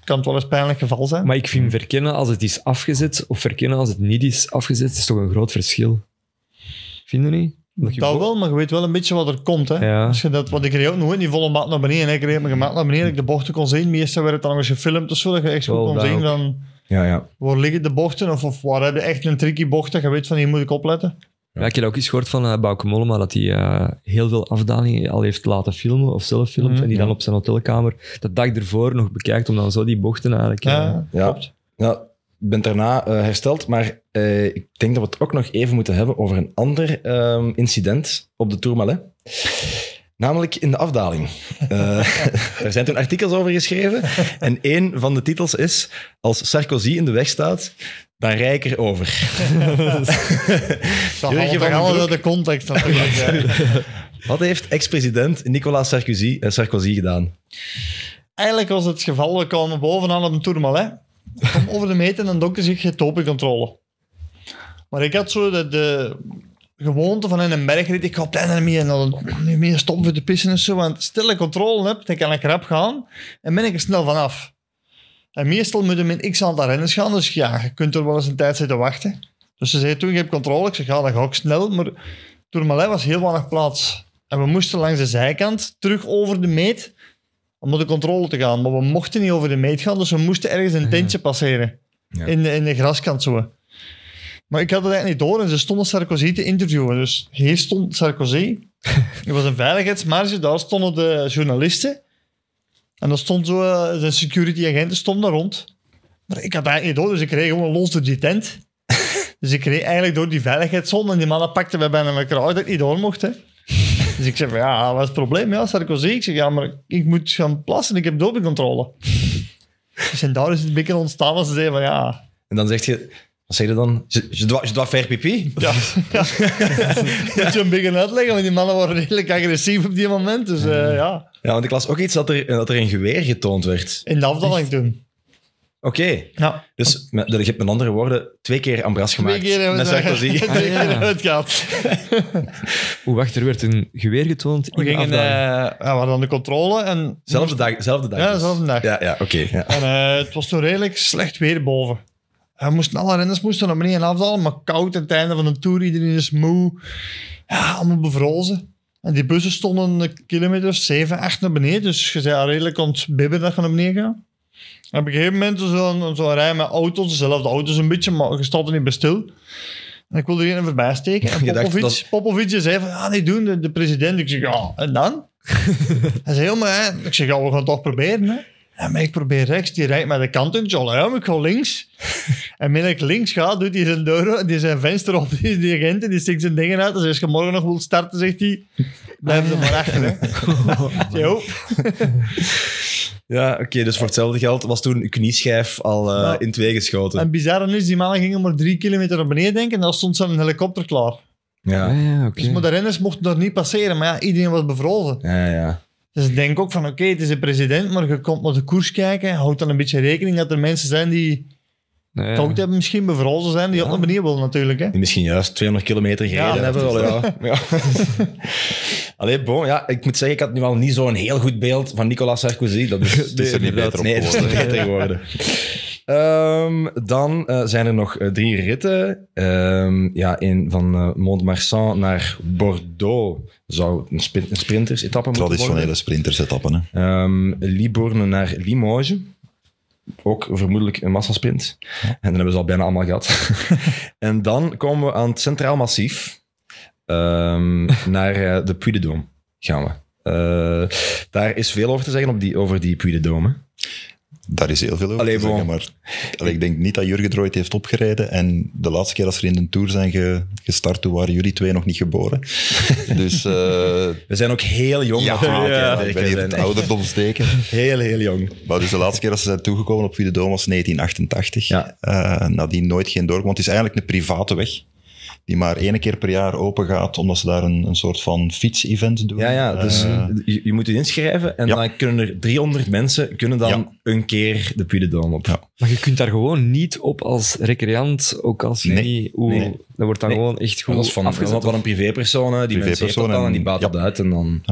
kan het wel eens pijnlijk geval zijn. Maar ik vind verkennen als het is afgezet of verkennen als het niet is afgezet, is toch een groot verschil. Vind je niet? Je dat wel, maar je weet wel een beetje wat er komt. Hè? Ja. Als je dat, want ik reed ook nooit die volle maat naar beneden. Ik reed met gemaakt naar beneden, dat ik de bochten kon zien. Meestal werd het dan nog eens gefilmd of zo, dat je echt goed kon zien van Ja, ja. waar liggen de bochten of, of waar heb je echt een tricky bocht dat je weet van hier moet ik opletten. Ja, ik heb ook eens gehoord van uh, Bauke Mollema dat hij eh, heel veel afdalingen al heeft laten filmen of zelf filmt Mhm. en die dan op zijn hotelkamer de dag ervoor nog bekijkt om dan zo die bochten eigenlijk... eh, Ja, Ja. klopt. Ja, ik ben daarna eh, hersteld, maar eh, ik denk dat we het ook nog even moeten hebben over een ander ehm, incident op de Tourmalet. Namelijk in de afdaling. [laughs] Eh, er zijn toen artikels over geschreven en een van de titels is Als Sarkozy in de weg staat, dan rij ik er over. [laughs] Jurgen van alles Broek. uit de context natuurlijk. [laughs] Wat heeft ex-president Nicolas Sarkozy, eh, Sarkozy gedaan? Eigenlijk was het geval, we kwamen bovenaan op een Tourmalet. Kom over de meter en dan dokter zich je topencontrole. Maar ik had zo de, de gewoonte van in een bergrit, ik ga op het einde niet meer, en dan niet meer stoppen voor de pissen en zo. Want stel ik controle heb, dan kan ik rap gaan en ben ik er snel vanaf. En meestal moet je met x aantal renners gaan, dus ja, je kunt er wel eens een tijd zitten wachten. Dus ze zei toen, je hebt controle. Ik zeg, ja, dan ga ik snel. Maar Tourmalet was heel weinig plaats. En we moesten langs de zijkant terug over de meet om naar de controle te gaan. Maar we mochten niet over de meet gaan, dus we moesten ergens een tentje passeren. Ja. In, de, in de graskant zo. Maar ik had het eigenlijk niet door en ze stonden Sarkozy te interviewen. Dus hier stond Sarkozy. [laughs] Er was een veiligheidsmarge, daar stonden de journalisten. En daar stond zo, eh, zijn security agenten stonden daar rond. Maar ik had het eigenlijk niet door, dus ik reed gewoon los door die tent. [laughs] dus ik reed eigenlijk door die veiligheidszone en die mannen pakten mij bijna mijn kraag dat ik niet door mocht. Hè. [laughs] Dus ik zei van, ja, wat is het probleem? Ja, Sarkozy. Ik zeg, ja, maar ik moet gaan plassen, ik heb dopingcontrole. dus en daar is het een beetje ontstaan als ze zeiden van, ja... En dan zeg je, wat zeg je dan? Je, je, doit, je doit faire pipi? Ja, [laughs] ja. moet je een beetje uitleggen, want die mannen waren redelijk agressief op die moment. Dus eh, ja, Ja, want ik las ook iets dat er, dat er een geweer getoond werd. in de afdaling toen. Oké, Ja, dus met, je hebt met andere woorden twee keer Ambras twee gemaakt keer hebben met we het- Sarkozy. [laughs] twee keer hebben we het [laughs] gehad. Hoe wacht, er werd een geweer getoond in We gingen, eh, afdaling. ja, we hadden de controle en... Zelfde dag. Zelfde dag Ja, dus. dezelfde dag. Ja, ja oké. ja. En eh, het was toen redelijk slecht weer boven. We moesten, alle renners moesten naar beneden afdalen, maar koud aan het einde van de tour. Iedereen is moe. Ja, allemaal bevrozen. En die bussen stonden een kilometer of 7, 8 naar beneden. Dus je zei al redelijk ontbibberen dat je naar beneden gaat. En op een gegeven moment zo'n zo rij met auto's, dezelfde auto's een beetje, maar je stond er niet bij stil. En ik wilde er een voorbij steken. [laughs] En Popovic, dat- Popovic zei van, ja, niet doen, de, de president. Ik zeg, ja, en dan? [laughs] Hij zei, hè. ik zeg, ja, we gaan het toch proberen, hè. Ja, maar ik probeer rechts, die rijdt met de kant in. Ja, maar ik ga links. [laughs] En midden ik links ga, doet hij zijn deur, die zijn venster op, die, die agent, en die stikt zijn dingen uit. Dus als je morgen nog wilt starten, zegt hij, blijf er maar achter, hè. "Oh." [laughs] Ja, oké. dus voor hetzelfde geld was toen uw knieschijf al eh, Ja. in twee geschoten. En bizar is, die mannen gingen maar drie kilometer naar beneden denken en dan stond zo'n helikopter klaar. Ja, Ja, ja, oké. Dus, maar de renners mochten daar niet passeren, maar ja, iedereen was bevrozen. ja, ja. Dus ik denk ook van, oké, het is een president, maar je komt naar de koers kijken, houdt dan een beetje rekening dat er mensen zijn die Nee, ja. koud hebben, misschien bevrozen zijn, die ook naar beneden willen natuurlijk, hè. Die misschien juist 200 kilometer gereden Ja, hebben. Wel, ja. [laughs] ja. [laughs] Allee, bon, ja, ik moet zeggen, ik had nu al niet zo'n heel goed beeld van Nicolas Sarkozy. Dat is, [laughs] Het is er niet beter op nee, het is niet geworden. beter geworden. Ehm, dan eh, zijn er nog eh, drie ritten. Ehm, ja, een van eh, Mont-Marsan naar Bordeaux zou een, sprinters-etappe moeten worden. Traditionele sprintersetappen. Hè. Ehm Libourne naar Limoges. Ook vermoedelijk een massasprint. En dan hebben ze al bijna allemaal gehad. [laughs] en dan komen we aan het Centraal Massief. Naar de Puy de Dôme gaan we. Daar is veel over te zeggen op die, over die Puy de Dôme. Daar is heel veel over Allee, te zeggen, bon. maar allee, ik denk niet dat Jurgen Droid heeft opgereden. En de laatste keer ze er in de Tour zijn ge- gestart, toen waren jullie twee nog niet geboren. [laughs] dus eh, We zijn ook heel jong ja, natuurlijk. ik ben We hier het ouderdomsteken. Heel, heel jong. Maar dus de laatste keer dat ze zijn toegekomen op Dôme was 1988. Ja. Eh, nadien nooit geen doorgang, want het is eigenlijk een private weg. Die maar één keer per jaar open gaat, omdat ze daar een, een soort van fiets-event doen. Ja, ja dus Eh, je, je moet je inschrijven en Ja. dan kunnen er 300 mensen kunnen dan Ja. een keer de Puy de Dôme op. Ja. Maar je kunt daar gewoon niet op als recreant, ook als je Nee. niet... Hoe, Nee. Dat wordt dan Nee. gewoon echt goed Dat is van, afgezet. van een privépersoon, hè. die mensen heeft dat Privépersoon dan en en- die baat ja. dat uit en dan...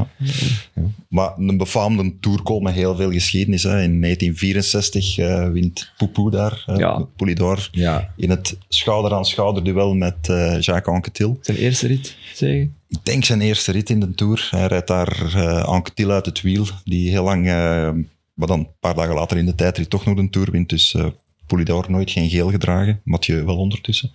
Maar een befaamde tour met heel veel geschiedenis. Hè. In 1964 eh, wint Poupou daar, uh, Ja. Poulidor, Ja, in het schouder-aan-schouder duel met eh, Jacques Anquetil. Zijn eerste rit, zeggen. Ik denk zijn eerste rit in de Tour. Hij rijdt daar eh Anquetil uit het wiel, die heel lang, eh, maar dan een paar dagen later in de tijdrit toch nog de Tour wint. Dus Poulidor nooit geen geel gedragen, Mathieu wel ondertussen.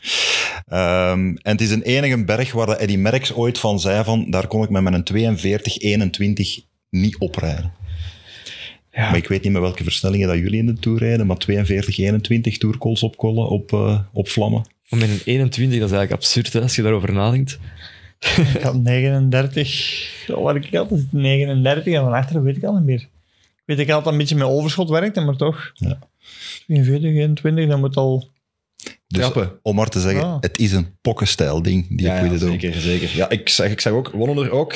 Ehm, en het is een enige berg waar de Eddy Merckx ooit van zei van, daar kon ik met mijn 42-21 niet oprijden. Ja. Maar ik weet niet met welke versnellingen dat jullie in de Tour rijden, maar 42-21 tourcalls opkollen, op, eh, op vlammen. Met een 21, dat is eigenlijk absurd hè, als je daarover nadenkt. Ik had 39, oh, wat ik altijd 39 en van achteren weet ik al niet meer. Ik weet dat ik altijd een beetje met overschot werkte, maar toch. Ja. 42, 21, dat moet al... Dus Trappen. om maar te zeggen, Ah. het is een pokkenstijl ding, die ja, ja, zeker, zeker. Ja, ik, zag, ik zag ook, wonnen er ook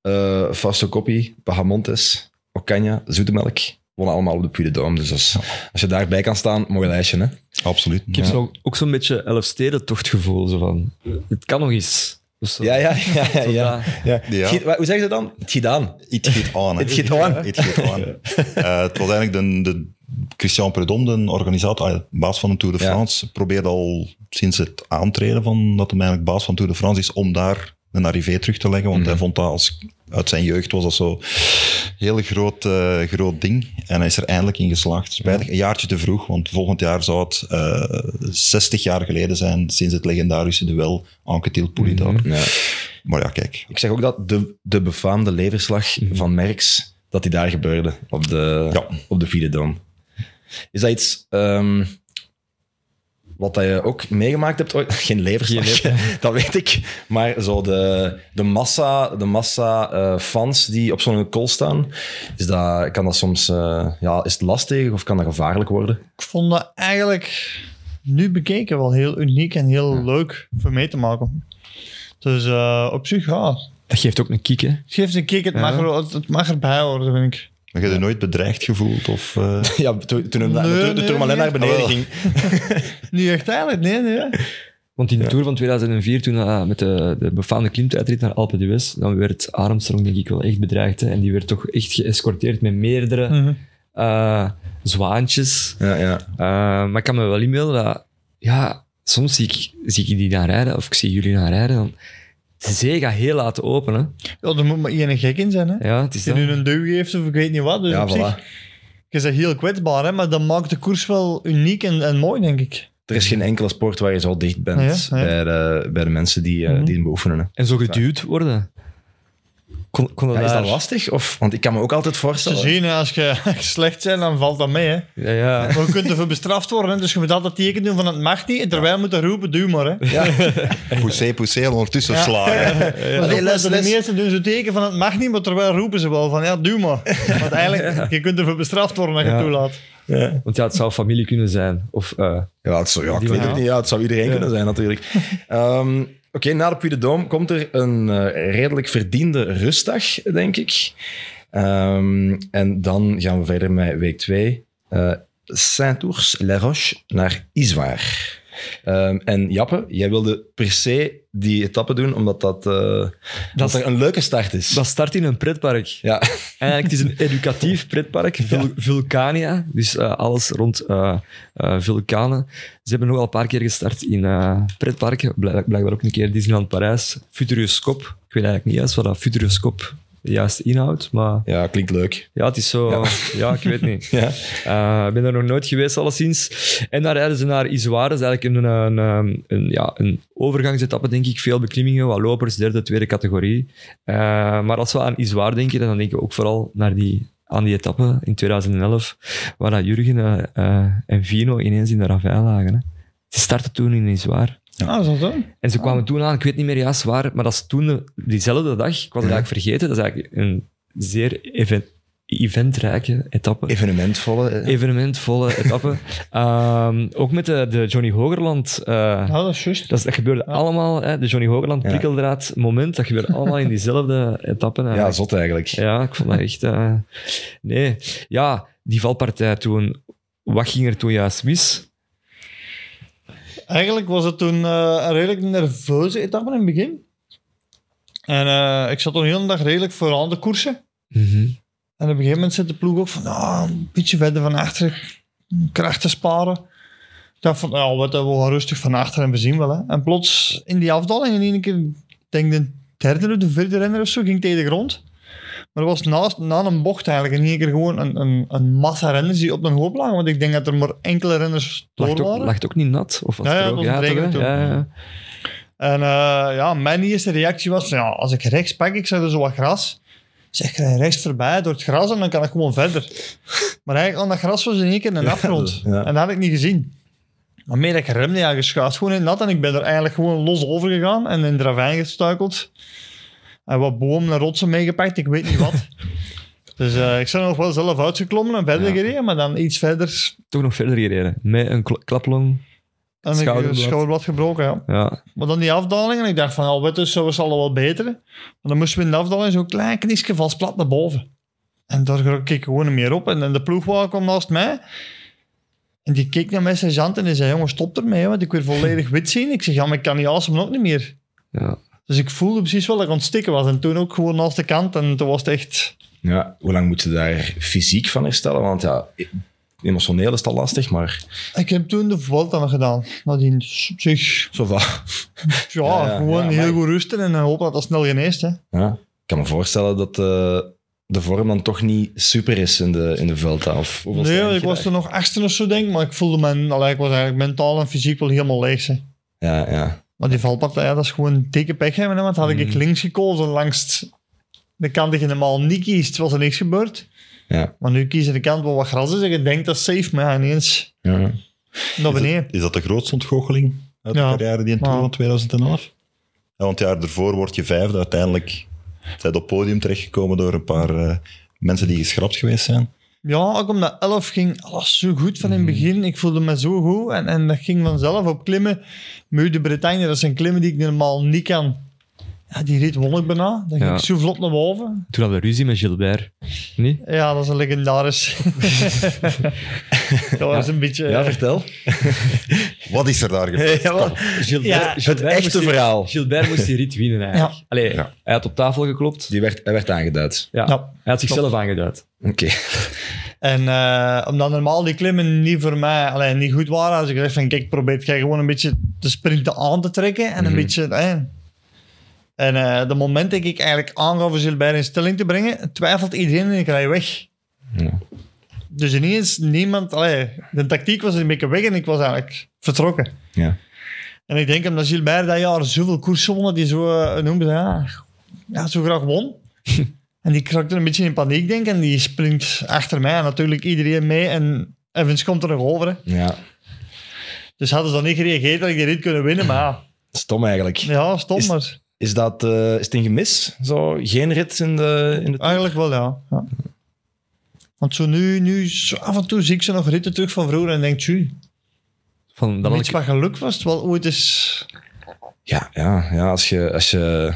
eh Fausto Coppi, Bahamontes, Ocaña, Zoetemelk. Wonnen allemaal op de Puy de Dôme. Dus als, als je daarbij kan staan, mooi lijstje, hè? Absoluut. Ik heb Ja. zo, ook zo'n beetje Elfstedentochtgevoel. Zo van, het kan nog eens. Dus zo- Ja, ja, ja. ja, ja. dat- ja. Ja. Giet- hoe zeggen ze dan? Het gedaan. Het giet aan. Het giet aan. Het giet aan. [laughs] Eh, het was eigenlijk de, de Christian Prudhomme, de organisator, ah, baas van de Tour de Ja. France, probeerde al sinds het aantreden van dat hij eigenlijk baas van Tour de France is, om daar een arrivé terug te leggen. Want Mhm. hij vond dat als, uit zijn jeugd was dat zo heel groot, eh, groot ding. En hij is er eindelijk in geslaagd. Spijtig, een jaartje te vroeg, want volgend jaar zou het eh 60 jaar geleden zijn sinds het legendarische duel Anquetil-Poulidor. Mhm. Ja. Maar ja, kijk, Ik zeg ook dat de, de befaamde leverslag van Merckx, dat die daar gebeurde, op de, Ja. op de. Is dat iets ehm, wat dat je ook meegemaakt hebt ooit? [laughs] Geen leverslag, [laughs] dat weet ik. Maar zo de, de massa, de massa eh, fans die op zo'n call staan, is dat, kan dat soms... eh, ja, is het lastig of kan dat gevaarlijk worden? Ik vond dat eigenlijk nu bekeken wel heel uniek en heel leuk voor mee te maken. Dus eh, op zich, ja, Dat geeft ook een kick, hè. het geeft een kick, het, mag, er, het, het mag erbij horen, vind ik. Maar je hebt je nooit bedreigd gevoeld? Of, eh, [laughs] Ja, toen, toen hem Nee, de, de nee, nee. naar beneden Ah, ging. [laughs] Niet echt eigenlijk, nee, nee. Want in de Tour van 2004, toen uh, met de, de befaamde klimtijdrit naar Alpe d'Huez, dan werd Armstrong denk ik wel echt bedreigd. Hè? En die werd toch echt geëscorteerd met meerdere Mhm. eh, zwaantjes. Ja, ja. Eh, maar ik kan me wel inbeelden dat... Ja, soms zie ik, zie ik die naar rijden, of ik zie jullie naar rijden, dan... De zee gaat heel laat open, hè. Ja, er moet maar één gek in zijn, hè. Ja, het is Die dat. nu een duw geeft of ik weet niet wat. Dus Ja, op voilà. zich, je bent heel kwetsbaar, hè, maar dat maakt de koers wel uniek en, en mooi, denk ik. Er is geen enkele sport waar je zo dicht bent Ja, ja. Bij, de, bij de mensen die, eh, Mhm. die hem beoefenen. hè. En zo geduwd worden. Kon, kon dat Ja, is dat lastig? Of, want ik kan me ook altijd Te voorstellen... zien, hè, als je [laughs] slecht bent, dan valt dat mee. Hè. Ja, ja. Maar je kunt ervoor bestraft worden, hè, dus je moet altijd teken doen van het mag niet. En terwijl je moet roepen, doe maar. Hè. [laughs] poussé, poussé, en ondertussen Ja. slagen. Allee, zo- les, de les. meesten doen zo teken van het mag niet, maar terwijl roepen ze wel van ja, doe maar. Want eigenlijk, [laughs] je kunt ervoor bestraft worden als je Ja. het toelaat. Want ja, het zou familie kunnen zijn. Of, eh, Ja, het, zou- ja, ik weet het niet. Ja, het zou iedereen Ja. kunnen zijn, natuurlijk. Ehm, Oké, na de Puy de Dôme komt er een eh, redelijk verdiende rustdag, denk ik. Ehm, en dan gaan we verder met week 2. Saint-Ours-La Roche naar Iswaar. Ehm, en Jappe, jij wilde per se die etappe doen, omdat dat, eh, dat er een leuke start is. dat start in een pretpark. ja. [laughs] Eigenlijk, het is een educatief pretpark, Vul- Vulcania. Dus eh, alles rond eh, vulkanen. Ze hebben nog al een paar keer gestart in pretparken. Blijk- Blijkbaar ook een keer Disneyland Parijs. Futuroscoop. Ik weet eigenlijk niet juist wat dat Futuroscoop juist inhoudt. Maar ja, klinkt leuk. ja, het is zo... Ja, ik weet niet. [laughs] Ja. Eh, Ik ben er nog nooit geweest, alleszins. En daar rijden ze naar Izoire. Dat is eigenlijk een, een, een, een, ja, een overgangsetappe, denk ik. Veel beklimmingen, wat lopers, derde, tweede categorie. Eh, maar als we aan Izoire denken, dan denken we ook vooral naar die, aan die etappe in 2011, waar dat Jurgen eh, eh, en Vino ineens in de ravijn lagen. Hè. Ze startten toen in Izoire. Ah, dat zo? En ze kwamen toen aan, ik weet niet meer juist waar, maar dat is toen de- diezelfde dag. Ik was het eigenlijk vergeten. Dat is eigenlijk een zeer event, eventrijke etappe Evenementvolle. eh. evenementvolle etappe. [laughs] Ehm, ook met de, de Johnny Hogerland. eh, Ja, dat is juist. dat, gebeurde allemaal, hè, de Johnny Hogerland prikkeldraad moment, dat gebeurde allemaal in diezelfde etappe. ja, zot eigenlijk. ja, ik vond dat echt... eh, nee, ja, die valpartij toen, wat ging er toen juist mis? Eigenlijk was het toen eh, een redelijk nerveuze etappe in het begin. En eh, ik zat toen de hele dag redelijk vooraan de koersen. En op een gegeven moment zit de ploeg ook van, ah, een beetje verder van achter, kracht te sparen. Ik dacht van, ja, wat, we gaan rustig van achter en we zien wel. Hè. En plots in die afdaling, in één keer, ik denk de derde of de vierde renner of zo, ging tegen de grond. Maar dat was naast, na een bocht eigenlijk in één keer gewoon een, een, een massa renners die op een hoop lagen. Want ik denk dat er maar enkele renners door Lag waren. lag het ook niet nat? Of was Ja, het ja, er ook? het ja, ja. En eh, ja, mijn eerste reactie was ja, als ik rechts pak, ik zag er zo wat gras. Zeg, ik rij rechts voorbij door het gras en dan kan ik gewoon verder. Maar eigenlijk, aan dat gras was in één keer een Ja, afgrond. [laughs] ja. En dat had ik niet gezien. Maar meer dat ik remde, ja, geschuift gewoon in nat. En ik ben er eigenlijk gewoon los over gegaan en in de ravijn gestuikeld. En wat bomen en rotsen meegepakt, ik weet niet wat. [laughs] dus eh, ik er nog wel zelf uitgeklommen en verder Ja. gereden, maar dan iets verder. Toch nog verder gereden. Met een kl- klaplong. En ik Schouderblad. schouderblad gebroken, ja. Ja, Maar dan die afdaling, en ik dacht van, al dus, zo zal het wel beter. Maar dan moesten we in de afdaling zo'n klein kniesje vast plat naar boven. En daar keek ik gewoon niet meer op. En, de ploegwagen kwam naast mij. En die keek naar mijn sergeant en die zei, jongen, stop ermee, want ik wil volledig wit zien. Ik zeg, ja, maar ik kan niet asemen ook niet meer. ja. Dus ik voelde precies wel dat ik aan het stikken was. En toen ook gewoon naast de kant. En toen was het echt... Ja, hoe lang moet je daar fysiek van herstellen? Want ja, emotioneel is het al lastig, maar Ik heb toen de Vuelta nog gedaan. Nadien, dus op zich, zo ja, Ja, gewoon ja, heel maar- goed rusten en hopen dat dat snel geneest. Hè. Ja. Ik kan me voorstellen dat eh, de vorm dan toch niet super is in de, in de Vuelta. Of Nee, ik was er nog achtste of zo, denk ik. Maar ik voelde me, ik was eigenlijk mentaal en fysiek wel helemaal leeg. Hè. Ja, ja. Maar die valpartij, dat is gewoon dikke pech hebben. hè, Want had ik Mm. links gekozen langs de kant die je normaal niet kiest, was er niks gebeurd. Ja. Maar nu kies je de kant waar wat gras is en je denkt dat is safe. Maar ineens ja. naar Is dat, beneden. is dat de grootste ontgoocheling uit de Ja. carrière die in Tour van 2011? Ja, want het jaar ervoor word je vijfde. Uiteindelijk zijn op het podium terechtgekomen door een paar eh, mensen die geschrapt geweest zijn. Ja, ook omdat 11 ging alles zo goed van in het begin. Ik voelde me zo goed. En, en dat ging vanzelf op klimmen. Muur de Bretagne, dat zijn klimmen die ik normaal niet kan. Ja, die rit won ik bijna. Dan ging Ja. ik zo vlot naar boven. Toen hadden we ruzie met Gilbert. Niet? Ja, dat is een legendarisch. [laughs] dat was een beetje... Ja, vertel. Wat is er daar gebeurd? Ja, Gilbert, Ja, het echte moest die- verhaal. Gilbert moest die rit winnen eigenlijk. Ja. Allee, Ja. Hij had op tafel geklopt. Die werd, hij werd aangeduid. Ja. Ja. Hij had zichzelf aangeduid. Oké. En eh, omdat normaal die klimmen niet voor mij alleen niet goed waren, als ik dacht van kijk, probeer jij gewoon een beetje de sprinten aan te trekken en een Mhm. beetje... eh. En eh de moment dat ik eigenlijk aangaf om Gilbert in stelling te brengen, twijfelt iedereen en ik rij weg. Ja. Dus ineens niemand... Allee, de tactiek was een beetje weg en ik was eigenlijk vertrokken. Ja. En ik denk omdat Gilbert dat jaar zoveel koersen won, dat hij zo, eh, noemde, ja, ja, zo graag won. [laughs] en die krakte een beetje in paniek, denk ik. En die springt achter mij en natuurlijk iedereen mee. En Evans komt er nog over. Hè. ja. Dus hadden ze dan niet gereageerd, dat ik die rit kunnen winnen. Maar Stom eigenlijk. ja stom. Is- Maar Is, dat, eh, is het een gemis? Zo, geen rit in de, in de eigenlijk wel, ja. ja. Want zo nu, nu zo af en toe zie ik ze nog ritten terug van vroeger en denk, tjie, Van, dan iets ik, wat geluk was het wel ooit eens... Ja, ja, ja als, je, als je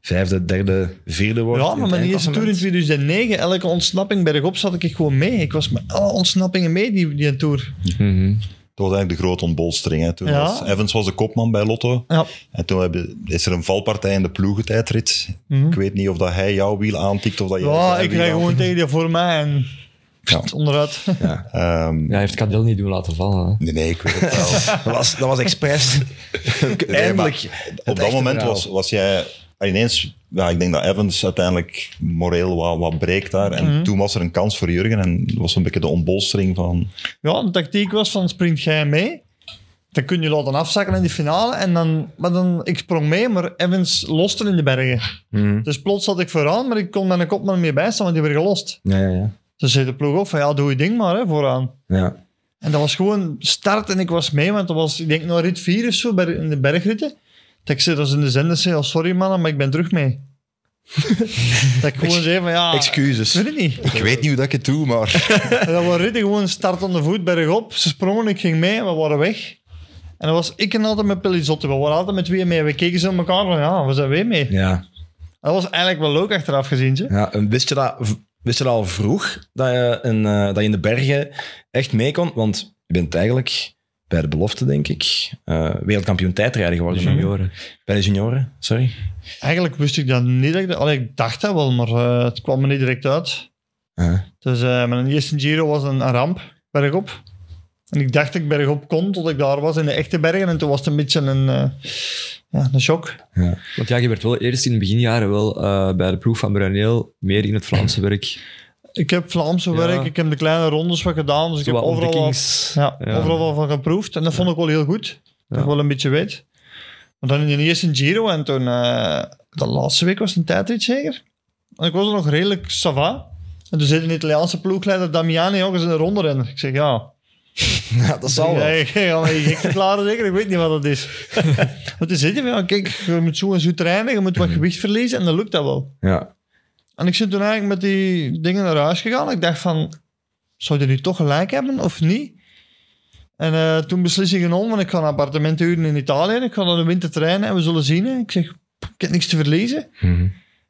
vijfde, derde, vierde wordt. Ja, maar mijn eerste tour in eindklassement. 2009, elke ontsnapping bergop zat ik gewoon mee. Ik was met alle ontsnappingen mee, die, die tour. Mhm. Dat was eigenlijk de grote ontbolstering. Hè. Toen Ja. was, Evans was de kopman bij Lotto. Ja. En toen hebben, is er een valpartij in de ploegentijdrit. Mhm. Ik weet niet of dat hij jouw wiel aantikt of dat jij Ja, ik aantikt. gewoon tegen die voor mij en [laughs] Ja. onderuit. Ja. [laughs] Ehm, Ja, hij heeft Cadel niet doen laten vallen. Hè. Nee, nee, ik weet het wel. [laughs] Dat was, dat was expres. Eindelijk. op dat moment was, was jij ineens... Ja, ik denk dat Evans uiteindelijk moreel wat, wat breekt daar. En Mhm. toen was er een kans voor Jurgen. En dat was een beetje de ontbolstering van... Ja, de tactiek was van springt jij mee. Dan kun je laten afzakken in die finale. En dan, maar dan, ik sprong mee, maar Evans loste in de bergen. Mhm. Dus plots zat ik vooraan, maar ik kon mijn kopman meer bijstaan, want die werd gelost. Ja, ja, ja. Dus zei de ploeg ook van, ja, doe je ding maar, hè, vooraan. ja. En dat was gewoon start en ik was mee, want dat was, ik denk, nog rit 4 of zo, in de bergritten. Dat ik zei, dat is in de zender, zei, oh, sorry mannen, maar ik ben terug mee. [laughs] dat ik gewoon zei van, ja... Excuses. Ik weet het niet. Ik weet niet hoe dat ik het doe, maar... [laughs] Dat we ritten gewoon start aan de voet, bergop. Ze sprongen, ik ging mee en we waren weg. En dat was ik en altijd met Pellizotte. We waren altijd met twee mee. We keken zo aan elkaar van, ja, we zijn weer mee. Ja. dat was eigenlijk wel leuk achteraf gezien, ze. ja. En wist je dat, wist je dat al vroeg, dat je, in, eh, dat je in de bergen echt mee kon? Want je bent eigenlijk bij de belofte, denk ik, eh, wereldkampioen tijdrijden geworden. hè? Junioren. Bij de junioren, sorry. Eigenlijk wist ik dat niet. Dat ik, dat- allee, ik dacht dat wel, maar eh, het kwam me niet direct uit. Uh, Dus eh, mijn eerste Giro was een, een ramp, bergop. En ik dacht dat ik bergop kon, tot ik daar was in de echte bergen. En toen was het een beetje een, eh, ja, een shock. Want ja, je werd wel eerst in de beginjaren wel eh, bij de ploeg van Bruneel meer in het Vlaamse werk. Ik heb Vlaamse Ja. werk, ik heb de kleine rondes wat gedaan. Dus ik heb overal. Ja, Ja. overal wel van geproefd. En dat vond ik wel heel goed. Dat ik wel een beetje weet. Maar dan in de eerste Giro en toen... eh, de laatste week was het een tijdrit zeker. En ik was er nog redelijk sava. En toen zei de Italiaanse ploegleider Damiani ook eens in de ronde rennen. Ik zeg, ja... [laughs] ja, dat zal wel. ik ga me gek verklaren zeker. Ik weet niet wat dat is. [laughs] Want toen zei hij van, kijk, je moet zo en zo trainen. Je moet wat [clears throat] gewicht verliezen. En dan lukt dat wel. Ja. En ik ben toen eigenlijk met die dingen naar huis gegaan. Ik dacht van, zou je nu toch gelijk hebben of niet? En eh, toen beslist ik genomen, want ik ga een appartement huren in Italië. Ik ga naar de winter trainen en we zullen zien. hè. Ik zeg, ik heb niks te verliezen. Mhm.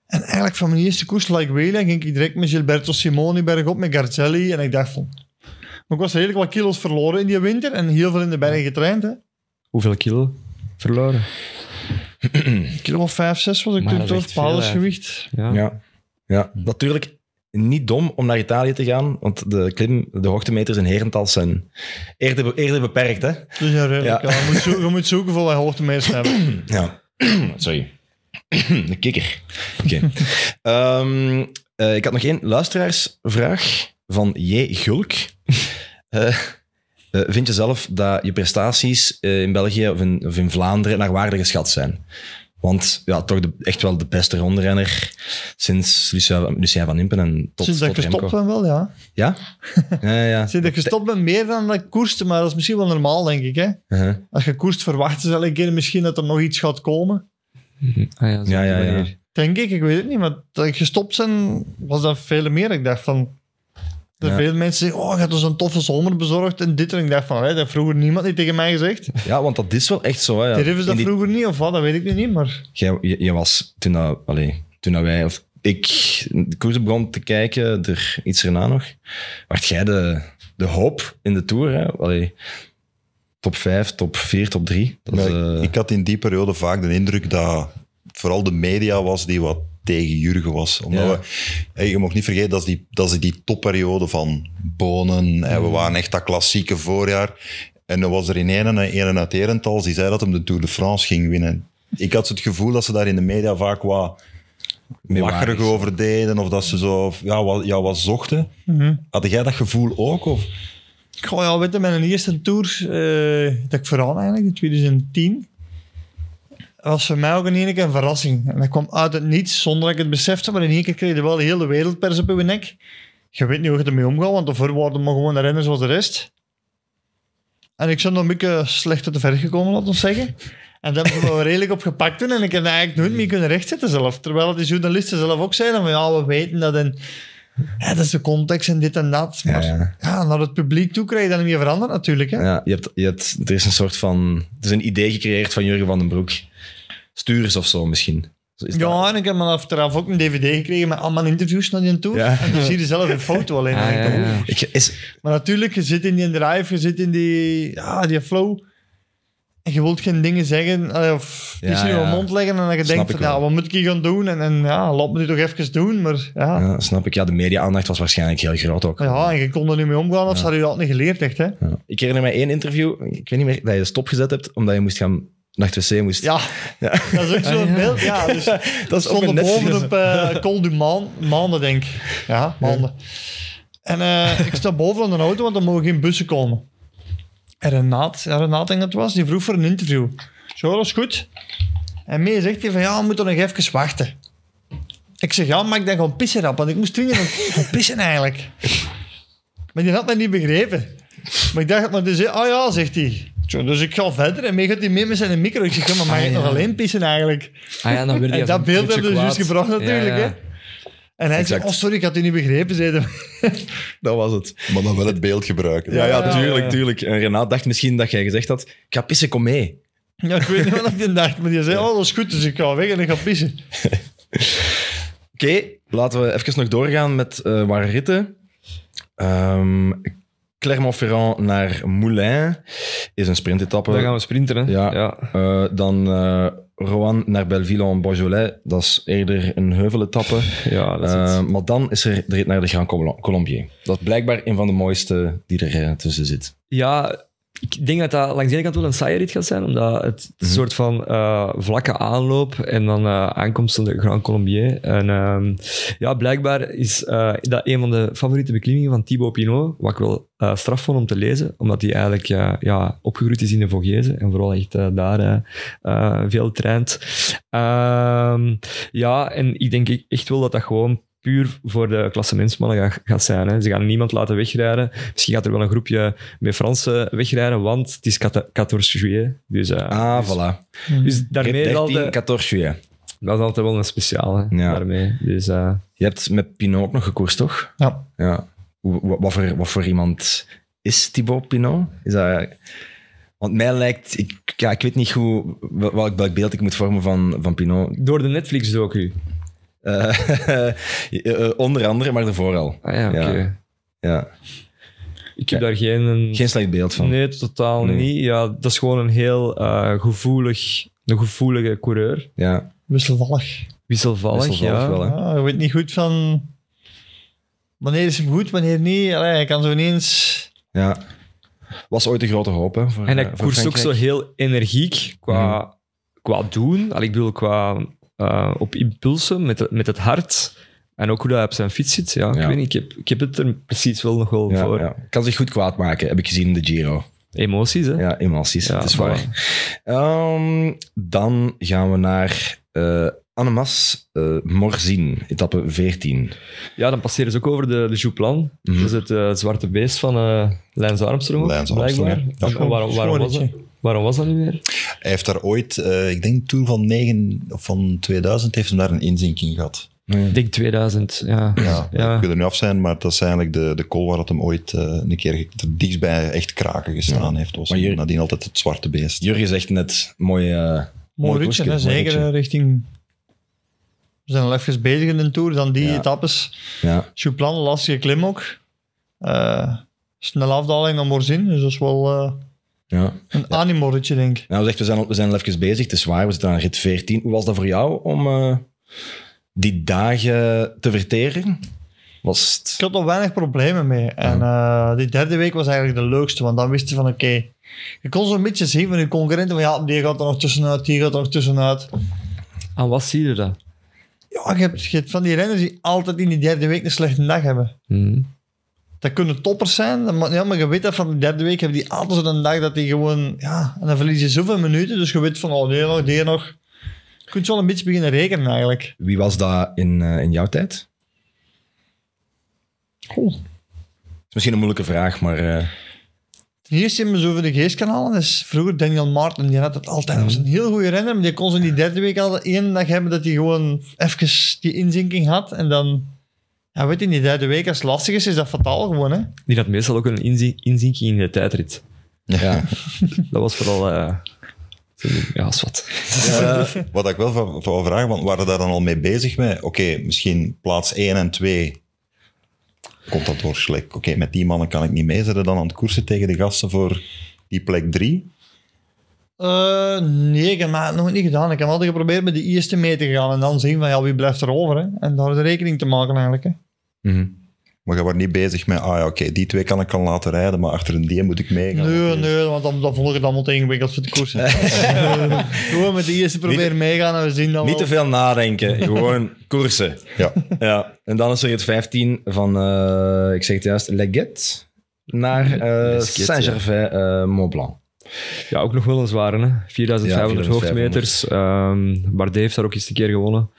En eigenlijk van mijn eerste koers, like Wheeling, ging ik direct met Gilberto Simoni bergop, met Garzelli. En ik dacht van... Maar ik was redelijk wat kilo's verloren in die winter en heel veel in de bergen getraind. Hè. Hoeveel kilo verloren? [clears throat] Kilo of 5, 6 was ik Maar toen toch, basisgewicht. Ja. Ja. Ja, natuurlijk niet dom om naar Italië te gaan, want de, klim, de hoogtemeters in Herentals zijn eerder, eerder beperkt. Hè? Dus ja, redelijk. Ja. Ja. Je, moet zoeken, je moet zoeken voor wat hoogtemeters [clears throat] hebben. Ja, [clears throat] sorry. [clears throat] De kikker. Oké. Ehm, eh, ik had nog één luisteraarsvraag van J. Gulk. Eh, eh, vind je zelf dat je prestaties in België of in, of in Vlaanderen naar waarde geschat zijn? Want ja, toch de, echt wel de beste rondrenner sinds Lucien, Lucien van Impen en tot, Sinds dat ik tot gestopt Remco. ben wel, ja. Ja? Ja, [laughs] ja, ja. Sinds dat ik gestopt ben, meer dan dat ik koerste, maar dat is misschien wel normaal, denk ik. Hè? Uh-huh. Als je koerst, verwachten ze elke keer misschien dat er nog iets gaat komen. Ah, ja, zo Ja, ja, ja. Denk ik, ik weet het niet. Maar dat ik gestopt ben, was dat veel meer. Ik dacht van... Er Ja. veel mensen zeggen, oh, je hebt ons een toffe zomer bezorgd en dit. En ik dacht van, hè, dat heeft vroeger niemand niet tegen mij gezegd. Ja, want dat is wel echt zo. Hè, ja. Dat die- vroeger niet, of wat, dat weet ik nu niet, maar... Jij, je, je was toen, dat, allee, toen dat wij, of ik, de koers begon te kijken, er iets erna nog, werd jij de, de hoop in de Tour. Hè? Allee, top 5, top 4, top 3. Dat is, Maar eh, Ik had in die periode vaak de indruk dat vooral de media was die wat tegen Jurgen was. Omdat Ja. we, je mag niet vergeten, dat is die, dat is die topperiode van Bonen. En we Mm. waren echt dat klassieke voorjaar. En dan was er in een, een uit Herentals die zei dat hem de Tour de France ging winnen. Ik had het gevoel dat ze daar in de media vaak wat lacherig over deden. Of dat ze zo ja, wat, ja, wat zochten. Mhm. Had jij dat gevoel ook? Of? Goh, ja, weet je, mijn eerste tour, eh, dat ik vooral eigenlijk, in 2010, was voor mij ook in één keer een verrassing. En dat kwam uit het niets, zonder dat ik het besefte, maar in één keer kreeg je wel de hele wereldpers op je nek. Je weet niet hoe je ermee omgaat, want daarvoor waren maar gewoon de zoals de rest. En ik ben nog een beetje slechter te ver gekomen, laten we zeggen. En daar hebben wel redelijk op gepakt toen. En ik heb eigenlijk nooit meer kunnen rechtzetten zelf. Terwijl die journalisten zelf ook zeiden van ja, we weten dat en ja, dat is de context en dit en dat. Maar Ja, ja, naar het publiek toe krijg je dat niet meer veranderd natuurlijk. Hè? Ja, je hebt, je hebt, er is een soort van... Er is een idee gecreëerd van Jurgen van den Broek. Stuurs of zo misschien. Zo is dat. Ja, en ik heb me achteraf ook een dvd gekregen met allemaal interviews naar die tour. Ja. En dan zie je zelf een foto alleen. [laughs] Ah, ja, ja. Ik, is, Maar natuurlijk, je zit in die drive, je zit in die, ja, die flow. En je wilt geen dingen zeggen, eh, of Ja, iets in je ja. mond leggen. En dan je Snap denkt ik van, ja, wat moet ik hier gaan doen? En, en ja, laat me dit toch even doen. Maar ja, ja. ja, snap ik. Ja, de media-aandacht was waarschijnlijk heel groot ook. en je kon er niet mee omgaan of ze hadden je dat niet geleerd, echt. Hè? Ja. Ik herinner mij één interview, ik weet niet meer, dat je stopgezet hebt omdat je moest gaan naar het wc moest. Ja, Ja. dat is ook zo'n Ah, ja. beeld. Ja, dus [laughs] dat is een Netflix. bovenop uh, [laughs] Col du Maan, maanden, denk ik. Ja, maanden. En eh, ik sta boven aan een auto, want er mogen geen bussen komen. En Renaat, ja, Renaat denk ik het was, die vroeg voor een interview. Zo, dat is goed. En mee zegt hij van, ja, we moeten nog even wachten. Ik zeg, ja, maar ik denk gewoon pissen rap, want ik moest dringend gaan pissen eigenlijk. Maar die had mij niet begrepen. Maar ik dacht, maar dus, oh ja, zegt hij. Zo, Dus ik ga verder en mee gaat hij mee met zijn micro. Ik zeg, maar mag Ah, ik nog alleen pissen eigenlijk? Ah ja, dan [laughs] En dat beeld hebben we dus gebracht natuurlijk. Ja, ja. Hè? En hij Exact. zei, oh sorry, ik had u niet begrepen, zei hij. [laughs] Dat was het. Maar dan wel het beeld gebruiken. Ja, ja, Ja, tuurlijk, tuurlijk. En Renaat dacht misschien dat jij gezegd had, ik ga pissen, kom mee. Ja, ik weet niet wat ik die dacht, maar die zei, oh dat is goed, dus ik ga weg en ik ga pissen. [laughs] Oké, laten we even nog doorgaan met eh waar ritten. Ehm, Clermont-Ferrand naar Moulins is een sprintetappe. Dan gaan we sprinten, hè. Ja. ja. Eh, dan eh Rouen naar Belleville-en-Beaujolais. Dat is eerder een heuveletappe. [laughs] Ja, dat is Eh, maar dan is er de rit naar de Grand Col- Colombier. Dat is blijkbaar een van de mooiste die er eh, tussen zit. Ja, ik denk dat dat langs de ene kant wel een saaie rit gaat zijn, omdat het een soort van eh, vlakke aanloop en dan eh, aankomst van de Grand Colombier. En ehm, ja, blijkbaar is eh, dat een van de favoriete beklimmingen van Thibaut Pinot, wat ik wel straf vond om te lezen, omdat hij eigenlijk ja, opgegroeid is in de Vogese en vooral echt daar veel traint. Ehm, ja, en ik denk echt wel dat dat gewoon puur voor de klassementsmannen gaat, gaat zijn. Hè. Ze gaan niemand laten wegrijden. Misschien gaat er wel een groepje met Fransen wegrijden, want het is 14 juillet. Dus, eh, Ah, dus, voilà. dus daarmee Rit is 13, altijd, 14 juillet. dat is altijd wel een speciaal. Ja. daarmee. Dus, eh, Je hebt met Pinot ook nog gekoerst, toch? Ja. Ja. Hoe- Wat voor, wat voor iemand is Thibaut Pinot? Is dat... Want mij lijkt... Ik, ja, ik weet niet hoe, wel- welk, welk beeld ik moet vormen van, van Pinot. door de Netflix-docu. Eh, [laughs] eh, onder andere, maar daarvoor al. Ah ja, oké. Ja. Ja. Ik heb daar geen... Geen slecht beeld van. Nee, totaal Nee. niet. Ja, dat is gewoon een heel eh, gevoelig, een gevoelige coureur. Ja, Wisselvallig. Wisselvallig, Wisselvallig ja. wel. Ja, je weet niet goed van... Wanneer is hem goed, wanneer niet. Allee, hij kan zo ineens... ja. Was ooit een grote hoop, hè, voor, En hij voor koerst ook zo heel energiek qua, qua doen. Allee, ik bedoel, qua eh, op impulsen met, het- met het hart. En ook hoe dat hij op zijn fiets zit. Ja, ik weet niet, ik heb, ik heb het er precies wel nog wel voor. Kan zich goed kwaad maken, heb ik gezien in de Giro. Emoties, hè? Ja, emoties, Ja, het is waar. Ehm, dan gaan we naar eh Annemasse uh, Morzine, etappe 14. Ja, dan passeren ze ook over de, de Jouplan. Mhm. Dat is het eh, zwarte beest van eh Lance Armstrong. Lance Armstrong, blijkbaar. ja. Waarom, waarom, was dat, waarom was dat nu weer? Hij heeft daar ooit, eh, ik denk toen van, 9, of van 2000, heeft hem daar een inzinking gehad. Ik denk 2000, ja. Ja, Ja. ik wil er nu af zijn, maar dat is eigenlijk de, de call waar het hem ooit eh, een keer er dichtstbij echt kraken gestaan heeft. Was Maar nadien altijd het zwarte beest. Jurgen zegt net, mooi, eh Mooi hè, zeker eh, richting... We zijn al even bezig in de Tour, dan die Ja. etappes. Ja. Chouplan, lastige klim ook. Eh snelle afdaling naar Morzin, dus dat is wel eh, ja. een animo-ritje, denk ik. Nou, zegt, we zijn, al- we zijn al even bezig, het is waar, we zitten aan rit 14. Hoe was dat voor jou om eh, die dagen te verteren? Was het... Ik had er weinig problemen mee. En eh, die derde week was eigenlijk de leukste, want dan wist je van oké, je kon zo'n beetje zien van je concurrenten, van ja, die gaat er nog tussenuit, die gaat er nog tussenuit. Aan wat zie je dat? Ja, je hebt, je hebt van die renners die altijd in die derde week een slechte dag hebben. Hm. Dat kunnen toppers zijn, maar, ja, maar je weet dat van de derde week hebben die altijd zo'n dag dat die gewoon, ja, en dan verlies je zoveel minuten, dus je weet van, oh, die nog, die nog. Je kunt wel een beetje beginnen rekenen eigenlijk. Wie was dat in, eh, in jouw tijd? Is misschien een moeilijke vraag, maar eh, Eerste in mijn zo voor de geestkanalen is vroeger Daniel Martin. Die had het altijd. Dat was een heel goede renner, maar die kon ze in die derde week al één dag hebben dat hij gewoon even die inzinking had. En dan, ja, weet je, in die derde week, als het lastig is, is dat fataal gewoon. Hè? Die had meestal ook een inzi- inzinking in de tijdrit. ja. [laughs] Dat was vooral... eh, ja, is wat. Eh, Wat ik wel van- van wil vragen, want waren daar dan al mee bezig met? Oké, misschien plaats 1 en 2 komt dat door slecht. Oké, met die mannen kan ik niet mee. Zijn dan aan het koersen tegen de gasten voor die plek 3? Eh, nee, ik heb het nog niet gedaan. Ik heb altijd geprobeerd met de eerste mee te gaan en dan zien van ja, wie blijft er over. Hè? En daar de rekening te maken eigenlijk. Hè? mhm. Maar je was niet bezig met, ah ja, oké, die twee kan ik al laten rijden, maar achter een die moet ik meegaan. Nee, nee, want dan, dan vond ik het allemaal te ingewikkeld voor de koers. [laughs] Gewoon met de eerste proberen meegaan en we zien dan Niet te veel nadenken, gewoon [laughs] koersen. Ja, Ja, en dan is er het 15 van, eh, ik zeg het juist, Leggett naar eh Saint-Gervais, eh Mont-Blanc. Ja, ook nog wel een zware, hè? 4500 Ja, 4500. hoogtemeters. Ehm Bardet heeft daar ook eens een keer gewonnen.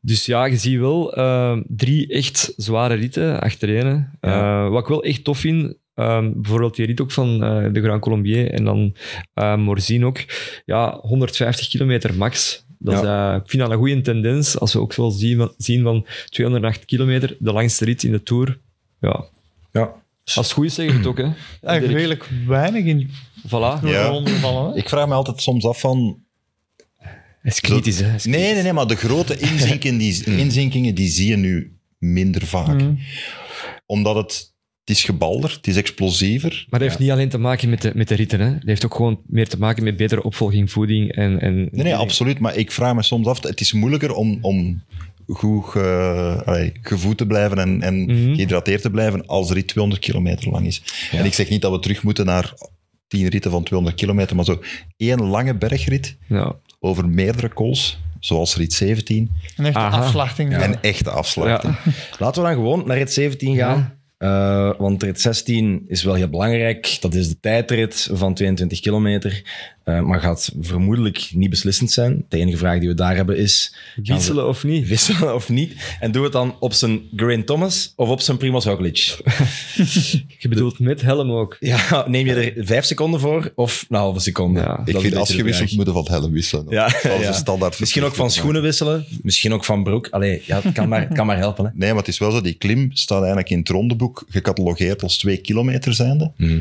Dus ja, je ziet wel ehm, drie echt zware ritten achtereen. Ja. Eh, wat ik wel echt tof vind, ehm, bijvoorbeeld die rit ook van eh, de Grand Colombier en dan eh Morzine ook. Ja, 150 kilometer max. Dat is, eh, ik vind dat een goede tendens. Als we ook zo zien, van- zien van 208 kilometer, de langste rit in de Tour. Ja, Ja. als het goed is, zeg ik het ook. Hè. Eigenlijk weinig in Voilà. de Ja. ronde vallen. Hè? ik vraag me altijd soms af van, Het is kritisch, hè. Nee, nee, nee, maar de grote inzinken, die, [laughs] inzinkingen, die zie je nu minder vaak. Mhm. Omdat het, het is gebalder, het is explosiever. Maar dat heeft niet alleen te maken met de, met de ritten. Hè. Dat heeft ook gewoon meer te maken met betere opvolging, voeding en... en Nee, nee, absoluut. Maar ik vraag me soms af, het is moeilijker om, om goed ge, allee, gevoed te blijven en, en Mhm. gehydrateerd te blijven als de rit 200 kilometer lang is. En ik zeg niet dat we terug moeten naar 10 ritten van 200 kilometer, maar zo één lange bergrit Ja. over meerdere calls, zoals rit 17, Een echte Aha. afslachting. en echte afslag. Ja. [laughs] Laten we dan gewoon naar rit 17 gaan. Eh, want rit 16 is wel heel belangrijk. Dat is de tijdrit van 22 kilometer. Eh, maar gaat vermoedelijk niet beslissend zijn. De enige vraag die we daar hebben is... we Wisselen of niet? Wisselen of niet? En doe het dan op zijn Geraint Thomas of op zijn Primoz Roglic? [laughs] Je bedoelt met helm ook. Ja, neem je er vijf seconden voor of een halve seconde? Ja. Ik vind als je wisselt, vraag. moeten van het helm wisselen. Ja, standaard Misschien ook van schoenen wisselen. Misschien ook van broek. Allee, ja, het kan maar, het kan maar helpen. Hè. Nee, maar het is wel zo, die klim staat eigenlijk in het rondeboek gecatalogeerd als twee kilometer zijnde. Mhm.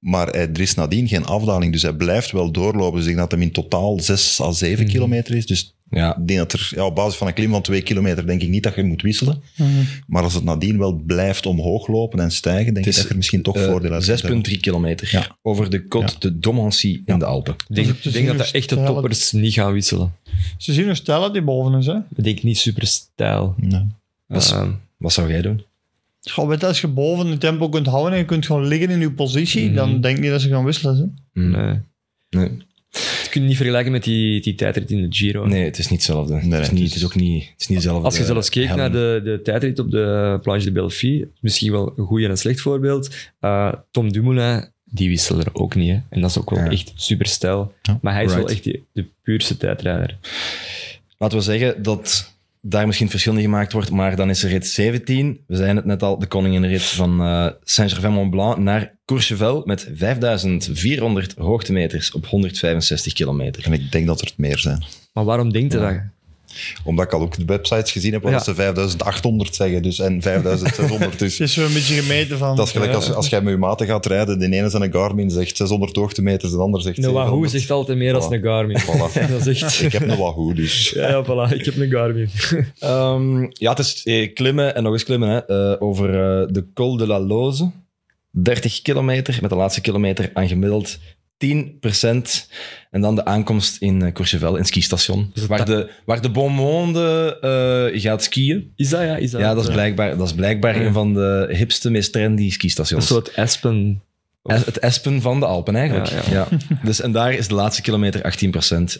Maar hij, er is nadien geen afdaling, dus hij blijft wel doorlopen. Dus ik denk dat hem in totaal 6 à 7 Mhm. kilometer is. Dus Ja, ik denk dat er, ja, op basis van een klim van 2 kilometer denk ik niet dat je moet wisselen. Mhm. Maar als het nadien wel blijft omhoog lopen en stijgen, denk ik dat er misschien toch eh, voordeel uit kunt hebben. 6,3 kilometer Ja. over de Côte de Domancy in de Alpen. Ik denk, Dat is ik denk dat de dus echte toppers niet gaan wisselen. Ze zien hoe stijl die boven is. Hè? Ik denk niet super stijl. Nee. Wat, Ehm, wat zou jij doen? Goh, weet je, als je boven het tempo kunt houden en je kunt gewoon liggen in je positie, dan denk ik niet dat ze gaan wisselen. Hè? Hm. nee. Nee. Dat kun je niet vergelijken met die, die tijdrit in de Giro. nee, het is niet hetzelfde. het, is nee, niet, het het is- ook niet, het is niet dezelfde Als je zelfs kijkt helm. naar de, de tijdrit op de Planche de Belleville, misschien wel een goed en een slecht voorbeeld. Eh, Tom Dumoulin, die wisselde er ook niet. Hè. En dat is ook wel Ja. echt super stijl. Ja, maar hij is wel echt de, de puurste tijdrijder. Laten we zeggen dat daar misschien verschil in gemaakt wordt, maar dan is er rit 17. We zeiden het net al, de koninginrit van eh Saint-Gervais-Mont-Blanc naar Courchevel met 5400 hoogtemeters op 165 kilometer. En ik denk dat er het meer zijn. Maar waarom denkt Ja. dat? Omdat ik al ook de websites gezien heb waar Ja. ze 5800 zeggen dus, en 5600. Dus [laughs] Het is zo een beetje gemeten van... dat is gelijk als, als jij met je maten gaat rijden. De ene zijn een Garmin zegt 600 hoogtemeters, de ander zegt Een Wahoo 700. zegt altijd meer dan Voilà. een Garmin. [laughs] Voilà. [laughs] Dat is echt... Ik heb een Wahoo, dus... Ja, ja, voilà. Ik heb een Garmin. Ehm, ja, het is eh, klimmen en nog eens klimmen. Hè. Eh, over eh, de Col de la Loze. 30 kilometer, met de laatste kilometer aan gemiddeld 10% En dan de aankomst in eh, Courchevel, in het skistation. Dus het waar, de, waar de Bon Monde eh, gaat skiën. Is dat, ja? Is dat, Ja, dat is blijkbaar, dat is blijkbaar Ja. een van de hipste, meest trendy Een skistations. soort Aspen. Es- Het Espen van de Alpen, eigenlijk. Ja, Ja, [laughs] Dus, en daar is de laatste kilometer 18%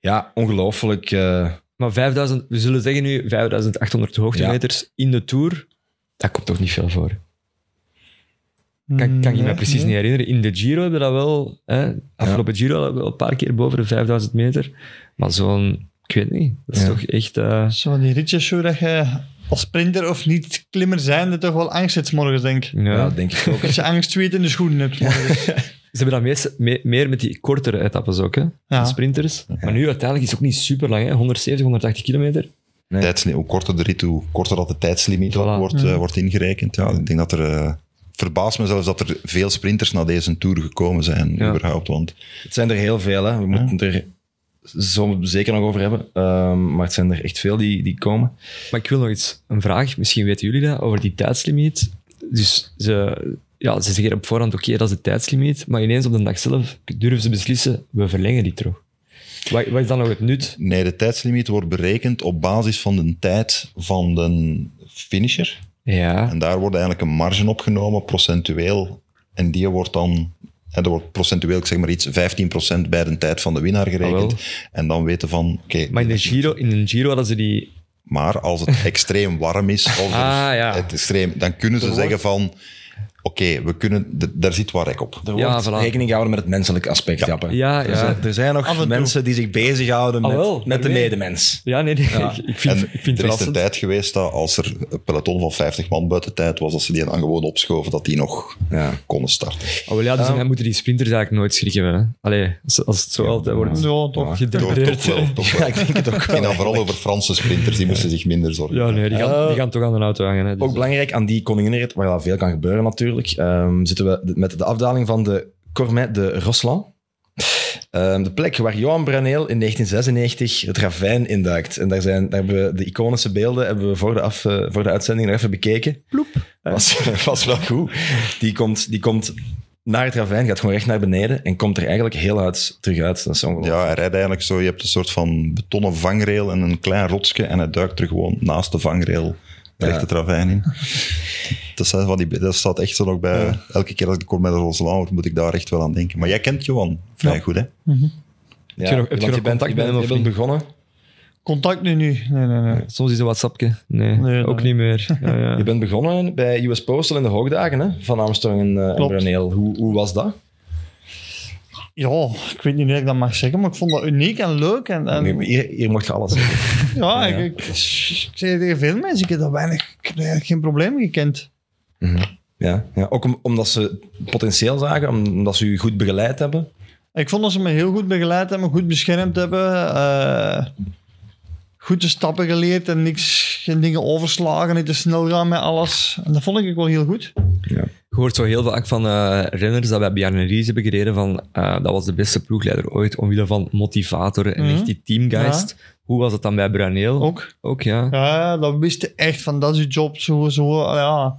ja, ongelooflijk. eh, Maar 5000, we zullen zeggen nu 5800 hoogtemeters in de Tour. Dat komt toch niet veel voor. Kan, kan je me Nee, precies nee. niet herinneren. In de Giro hebben we dat wel. Hè? Afgelopen Giro hadden we wel een paar keer boven de 5000 meter. Maar zo'n, ik weet niet. Dat is Ja. toch echt. eh, Zo van die ritjes zo dat je als sprinter of niet klimmer zijnde toch wel angst hebt morgens, denk ik. ja. ja, denk ik ook. Dat je angst zweet in de schoenen hebt morgens. [laughs] Ze hebben dat meest, me- meer met die kortere etappes ook, hè? Ja. De sprinters. Maar nu uiteindelijk is het ook niet super lang, hè? 170, 180 kilometer. Nee. Hoe korter de rit, hoe korter dat de tijdslimiet Voilà. wordt, eh, wordt ingerekend. Ja, ik denk dat er... eh verbaast me zelfs dat er veel sprinters naar deze Tour gekomen zijn, Ja. überhaupt. Want Het zijn er heel veel, hè. we moeten er zo zeker nog over hebben. Ehm, maar het zijn er echt veel die, die komen. Maar ik wil nog iets, een vraag, misschien weten jullie dat, over die tijdslimiet. Dus ze, ja, ze zeggen op voorhand, oké, dat is de tijdslimiet, maar ineens op de dag zelf durven ze beslissen, we verlengen die toch. Wat, wat is dan nog het nut? nee, de tijdslimiet wordt berekend op basis van de tijd van de finisher. Ja, En daar wordt eigenlijk een marge opgenomen, procentueel. En die wordt dan, hè, er wordt procentueel, ik zeg maar iets, 15% bij de tijd van de winnaar gerekend. Ah, en dan weten van, oké. maar in de Giro, in een Giro hadden ze die... Maar als het [laughs] extreem warm is, of Ah, ja. het extreem, dan kunnen ze zeggen van, oké, we kunnen, daar zit wat rek op. Er Ja, wordt voilà. rekening gehouden met het menselijke aspect. Ja, Er, ja. zijn, er zijn nog toe. mensen die zich bezighouden Ah, met, wel, met de medemens. Ja, nee, nee. Ja. [laughs] Ik, vind, En ik vind het er is een tijd geweest dat als er een peloton van 50 man buiten tijd was, dat ze die dan gewoon opschoven, dat die nog Ja. konden starten. Oh, wel, ja, dus dan moeten die sprinters eigenlijk nooit schrikken hebben. Hè? Allee, als, als het zo altijd wordt Ja, toch. Gedegradeerd. toch wel, toch wel. [laughs] Ja, ik denk het ook wel. En dan vooral over Franse sprinters, die moesten zich minder zorgen. Ja, nee, die gaan, die gaan toch aan de auto hangen. Hè, dus, Ook belangrijk aan die koninginrit, waar dat veel kan gebeuren natuurlijk, ehm, zitten we met de afdaling van de Cormet de Rosland. Ehm, de plek waar Johan Braneel in 1996 het ravijn induikt. En daar, zijn, daar hebben we de iconische beelden hebben we voor de, af, eh, voor de uitzending nog even bekeken. Ploep. [laughs] Was, was wel goed. Die komt, die komt naar het ravijn, gaat gewoon recht naar beneden en komt er eigenlijk heel uit terug uit. Dat is ongelooflijk. Ja, hij rijdt eigenlijk zo. Je hebt een soort van betonnen vangrail en een klein rotsje en hij duikt er gewoon naast de vangrail recht Ja. het ravijn in. Dat, zijn van die, dat staat echt zo nog bij... Elke keer als ik kom met een hoor, moet ik daar echt wel aan denken. Maar jij kent Johan vrij Ja. goed, hè? Ja, je nog- heb je want nog je bent, contact je met bent, hem je of bent niet? begonnen. Contact nu niet. Nee, nee, nee. Soms is een WhatsAppje. Nee, Nee, ook niet meer. Ja, ja. Je bent begonnen bij US Postal in de hoogdagen hè, van Armstrong en, eh en Klopt. Braneel. Hoe, hoe was dat? Ja, ik weet niet hoe ik dat mag zeggen, maar ik vond dat uniek en leuk. En, en Nee, hier, hier mocht je alles zeggen. ja, Ja. Ik, ik, ik tegen veel mensen, ik heb dat weinig, ik heb eigenlijk geen probleem gekend. Ja, ja. Ook om- omdat ze potentieel zagen, omdat ze u goed begeleid hebben. Ik vond dat ze me heel goed begeleid hebben, goed beschermd hebben. eh, goed de stappen geleerd en niks, geen dingen overslagen, niet te snel gaan met alles. En dat vond ik wel heel goed. Je hoort zo heel vaak van eh, renners dat bij Bjarne Ries hebben gereden van eh, dat was de beste ploegleider ooit omwille van motivator en Mhm. echt die teamgeist. Hoe was het dan bij Braneel? Ook. Ook, ja. Ja, dat wist echt van, dat is je job, zo, zo. Ja,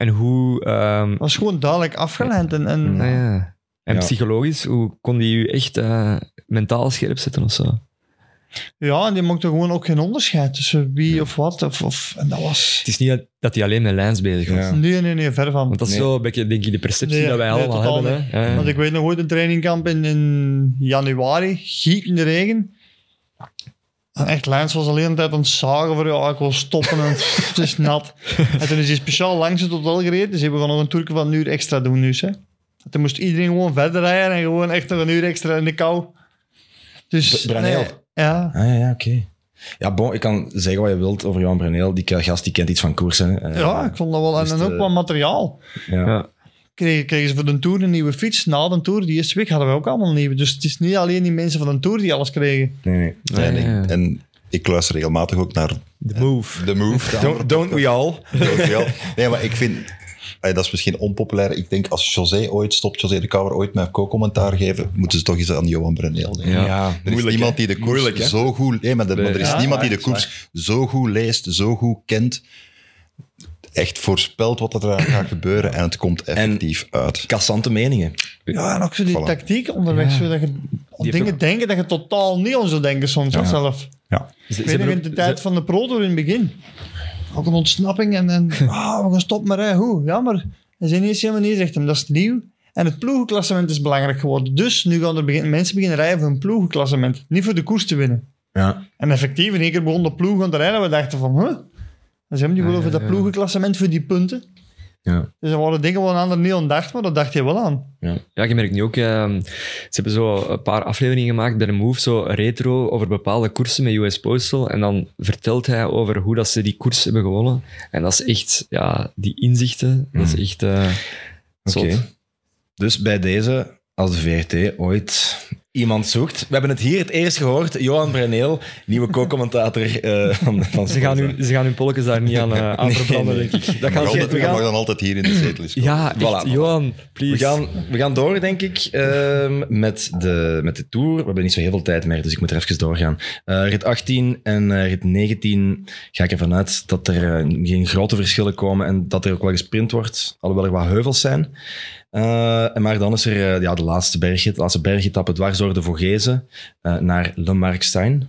En hoe... ehm, was gewoon duidelijk afgeleid. En, en nou ja. En Ja. psychologisch, hoe kon die u echt eh, mentaal scherp zetten of zo? ja, en die maakte gewoon ook geen onderscheid tussen wie of wat. Of, of, en dat was... Het is niet dat- hij alleen met lijns bezig was. Ja. Nee, nee, nee, ver van. Want dat is Nee. zo een beetje, denk ik, de perceptie Nee, dat wij nee, allemaal hebben. Hè? Ja. Want ik weet nog ooit een trainingkamp in, in januari, giet in de regen. Echt, Lens was alleen tijd aan het zagen voor, ja, ik wil stoppen en het [laughs] is nat. En toen is hij speciaal langs het hotel gereden, dus we gaan nog een toerke van een uur extra doen nu. Hè. En toen moest iedereen gewoon verder rijden en gewoon echt nog een uur extra in de kou. Dus, nee, ja. Ah ja, ja oké. Ja, bon, ik kan zeggen wat je wilt over Johan Braneel. Die gast die kent iets van koersen. hè. ja, ik vond dat wel. En, dus en ook de- wat materiaal. ja. Ja. Kregen, kregen ze voor de Tour een nieuwe fiets. Na de Tour, die eerste week, hadden we ook allemaal een nieuwe. Dus het is niet alleen die mensen van de Tour die alles kregen. Nee, nee. En, ik- en ik luister regelmatig ook naar De move. The Move. de [laughs] Don't, don't we all? Don't we all. Nee, maar ik vind... eh, dat is misschien onpopulair. Ik denk als José ooit stopt, José de Kouwer ooit met co-commentaar geven, moeten ze toch eens aan Johan Bruneel denken. Ja, Er is niemand die de koers Moeilijk, zo goed... Nee, maar, de- maar er is Ja, niemand die de koers zo goed leest, zo goed kent, echt voorspelt wat er aan gaat gebeuren en het komt effectief uit. Kassante meningen. Ja, en ook zo die Voilà. tactiek onderweg. Ja. Zo dat je dingen ook- denken dat je totaal niet aan zou denken soms zelf. Ze, Ik ze weet nog in de tijd ze- van de Proto in het begin. Ook een ontsnapping en, en [laughs] ah, we gaan stoppen maar hè. Hoe? Ja, maar hij zei niet helemaal niet, zegt hem. Dat is nieuw. En het ploegenklassement is belangrijk geworden. Dus nu gaan er begin, mensen beginnen rijden voor een ploegenklassement. Niet voor de koers te winnen. Ja. En effectief, in één keer begon de ploeg aan te rijden. We dachten van, huh? Dan zijn we niet Ja, wel over ja, dat ja. ploegenklassement voor die punten. Ja. Dus er waren dingen waar een ander niet aan dacht, maar dat dacht je wel aan. Ja, je merkt nu ook, ehm, ze hebben zo een paar afleveringen gemaakt bij de Move, zo retro, over bepaalde koersen met US Postal. En dan vertelt hij over hoe dat ze die koers hebben gewonnen. En dat is echt, ja, die inzichten, dat is echt eh Oké. Dus bij deze, als de VRT ooit iemand zoekt. We hebben het hier het eerst gehoord. Johan Bruneel, nieuwe co-commentator eh, van, van Ze gaan, hun, ze gaan hun polletjes daar niet aan, eh, aan verbranden, nee. denk ik. Dat Mag gaan ze, altijd, we mag gaan, dan altijd hier in de zetel eens komen. ja, echt, Voilà, voilà. Johan, please. We gaan, we gaan door, denk ik, ehm, met, de, met de Tour. We hebben niet zo heel veel tijd meer, dus ik moet er even doorgaan. Eh, rit 18 en eh, rit 19 ga ik ervan uit dat er geen grote verschillen komen en dat er ook wel gesprint wordt, alhoewel er wat heuvels zijn. Eh, maar dan is er eh, ja, de laatste bergrit, de laatste bergetappe dwars door de Vogezen eh, naar Le Markstein.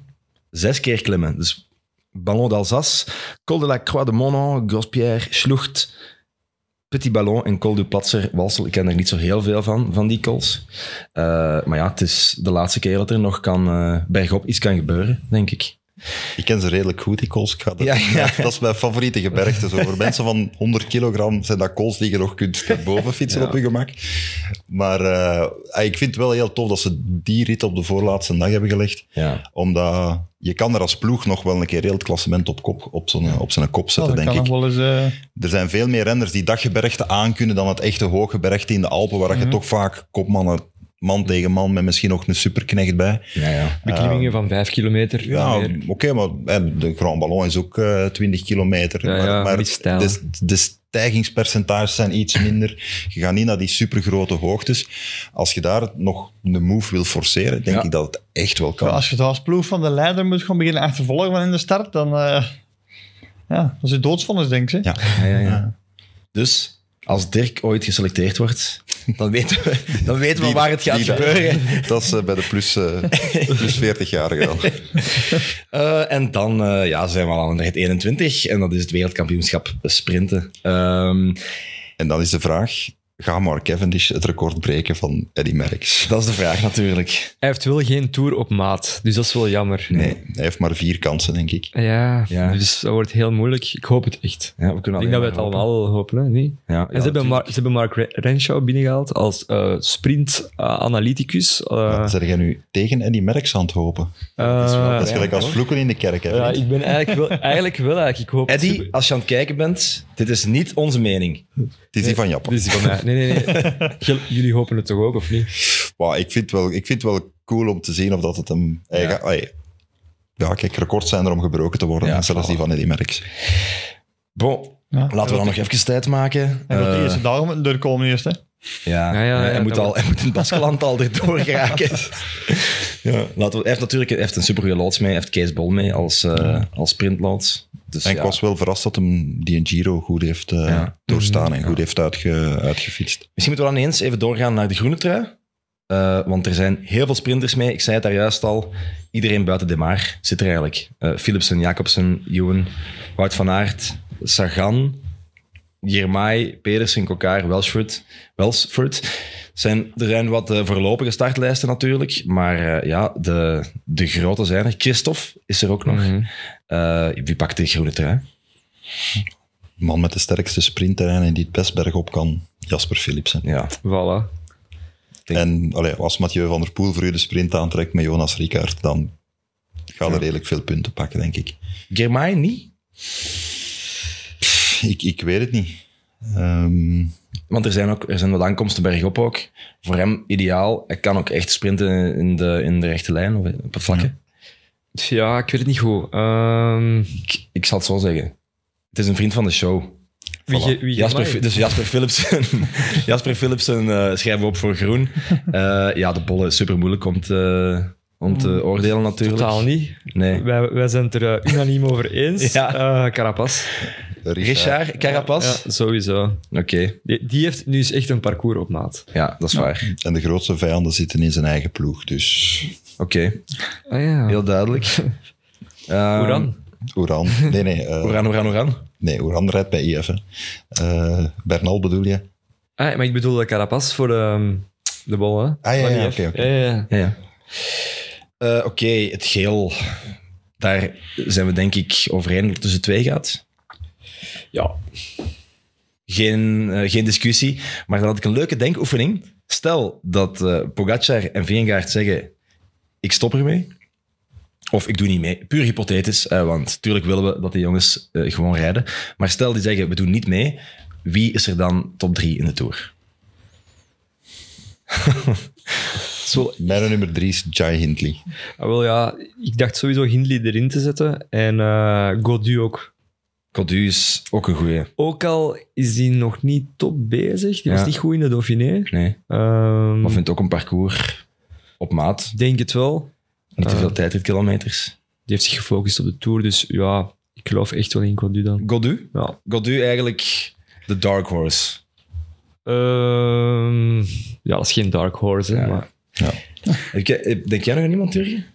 Zes keer klimmen, dus Ballon d'Alsace, Col de la Croix de Monon, Grospierre, Schlucht, Petit Ballon en Col du Platzer, Walsel. Ik ken er niet zo heel veel van, van die cols. Maar ja, het is de laatste keer dat er nog kan, bergop iets kan gebeuren, denk ik. Ik ken ze redelijk goed, die kools. Ik ga dat, Ja, [laughs] ja. dat is mijn favoriete gebergte. Zo. Voor mensen van 100 kilogram zijn dat kools die je nog kunt [laughs] boven fietsen Ja. op je gemak. Maar eh, ik vind het wel heel tof dat ze die rit op de voorlaatste dag hebben gelegd. Ja. Omdat je kan er als ploeg nog wel een keer heel het klassement op, kop, op, zijn, op zijn kop zetten, denk ik. nog wel eens... eh, Er zijn veel meer renners die dat gebergte aankunnen dan het echte hooggebergte in de Alpen, waar je Mhm. toch vaak kopmannen, man tegen man, met misschien nog een superknecht bij. Ja, ja. Beklimmingen van vijf kilometer. Ja, oké, maar de Grand Ballon is ook eh 20 kilometer. Ja, maar ja, maar de, de stijgingspercentages zijn iets minder. Je gaat niet naar die supergrote hoogtes. Als je daar nog een move wil forceren, denk Ja. ik dat het echt wel kan. Ja, als je het als ploeg van de leider moet gaan beginnen achtervolgen van in de start, dan... eh, ja, dat is het doodsvonnis, denk ik. Ja, ja, ja. Dus als Dirk ooit geselecteerd wordt, dan weten we, dan weten we Die- waar het gaat gebeuren. Dat is eh, bij de plus, eh plus 40-jarigen wel. [laughs] Eh, en dan ja, zijn we al aan rit 21 en dat is het wereldkampioenschap sprinten. Ehm, En dan is de vraag, ga Mark Cavendish het record breken van Eddy Merckx? dat is de vraag natuurlijk. Hij heeft wel geen tour op maat, dus dat is wel jammer. Nee, hij heeft maar vier kansen, denk ik. Ja, Ja. dus dat wordt heel moeilijk. Ik hoop het echt. Ja, we kunnen Ik denk dat we het maar allemaal hopen, hè? niet? hopen. Ja, En ze, hebben Mar- ze hebben Mark Re- Renshaw binnengehaald als eh, sprint-analyticus. Wat zeg jij nu tegen Eddy Merckx aan het hopen? Eh, Dat is gelijk als vloeken in de kerk. Hè, ja, ik ben eigenlijk wel, eigenlijk wel eigenlijk. Ik hoop Eddie, super- als je aan het kijken bent, dit is niet onze mening. Het is die van Japan. Dit is van mij. Nee, nee, nee. [laughs] Jul- Jullie hopen het toch ook, of niet? Maar ik, vind wel, ik vind het wel cool om te zien of dat het hem... hij Ja. gaat- ai, ja, kijk, records zijn er om gebroken te worden. Ja, en zelfs die van Eddy Merckx. Bon, Ja. laten we dan nog even tijd maken. De Eh, eerste dagen met de deur komen eerst, hè. Ja, Ja, ja, hij, ja, moet al, hij moet in het Baskeland al erdoor geraken. [laughs] ja, laten we, hij heeft natuurlijk hij heeft een supergoeie loods mee. Hij heeft Kees Bol mee als, eh als sprintloods. Dus En ik ja, was wel verrast dat hem die een Giro goed heeft eh, Ja. doorstaan en Ja. goed heeft uitge, uitgefietst. Misschien moeten we dan eens even doorgaan naar de groene trui. Eh, want er zijn heel veel sprinters mee. Ik zei het daar juist al. Iedereen buiten De Maar zit er eigenlijk. Eh Philipsen, Jacobsen, Ewan, Wout van Aert, Sagan, Girmay, Pedersen, Kokar, Welsford. Welsford. Zijn, er zijn wat eh, voorlopige startlijsten natuurlijk. Maar eh, ja, de, de grote zijn er. Christophe is er ook nog. Mhm. Eh, wie pakt de groene trui? Man met de sterkste sprintterrein en die het best bergop kan, Jasper Philipsen. Ja, Voilà. denk- En allee, als Mathieu van der Poel voor u de sprint aantrekt met Jonas Rickaert, dan gaan er Ja. redelijk veel punten pakken, denk ik. Girmay niet. Ik, ik weet het niet. Ehm, Want er zijn ook er zijn wat aankomsten bergop ook. Voor hem ideaal. Hij kan ook echt sprinten in de, in de rechte lijn of op het vlakke. Ja, ik weet het niet goed. Ehm, Ik, ik zal het zo zeggen. Het is een vriend van de show. wie, Voilà. ge- wie Jasper, dus Jasper Philipsen, [laughs] Jasper Philipsen eh, schrijven we op voor groen. Eh, ja, de bollen is super moeilijk om te, om te oordelen natuurlijk. Totaal niet. Nee. Wij, wij zijn het er eh, unaniem over eens. [laughs] Ja. Eh, Carapaz. Richard Carapaz? Ja, sowieso. Oké, Die, die heeft nu eens echt een parcours op maat. ja, dat is waar. En de grootste vijanden zitten in zijn eigen ploeg. Dus Oké, Ah ja. heel duidelijk. [laughs] Ehm, Hoe dan? Oeran. Nee, nee. eh, Oeran, Oeran, Oeran. Nee, Oeran rijdt bij IF. hè. Eh, Bernal bedoel je? Ah, maar ik bedoel de Carapaz voor de, de bol, hè? Ah, ja, ja, oké, oké. Ja, ja, ja. Ja, ja. Eh, Oké, het geel. Daar zijn we denk ik overeen dat het tussen twee gaat. Ja. Geen, eh, geen discussie. Maar dan had ik een leuke denkoefening. Stel dat eh Pogacar en Vingegaard zeggen: Ik stop ermee. Of ik doe niet mee. Puur hypothetisch, eh, want natuurlijk willen we dat die jongens eh, gewoon rijden. Maar stel die zeggen: We doen niet mee. Wie is er dan top drie in de Tour? [laughs] Zo, Mijn nummer drie is Jai Hindley. ah, wel ja, ik dacht sowieso Hindley erin te zetten. En eh Godu ook. Codu is ook een goeie. Ook al is die nog niet top bezig. Die Ja. was niet goed in de Dauphiné. Nee, Ehm, maar vindt ook een parcours op maat. denk het wel. Niet te Eh. veel tijdritkilometers. Die heeft zich gefocust op de Tour. Dus ja, ik geloof echt wel in Godu dan. Godu? Ja. Godu eigenlijk de dark horse. Ehm, ja, dat is geen dark horse, hè, Ja. maar... Ik- eh, Denk jij nog aan iemand, Jurgen?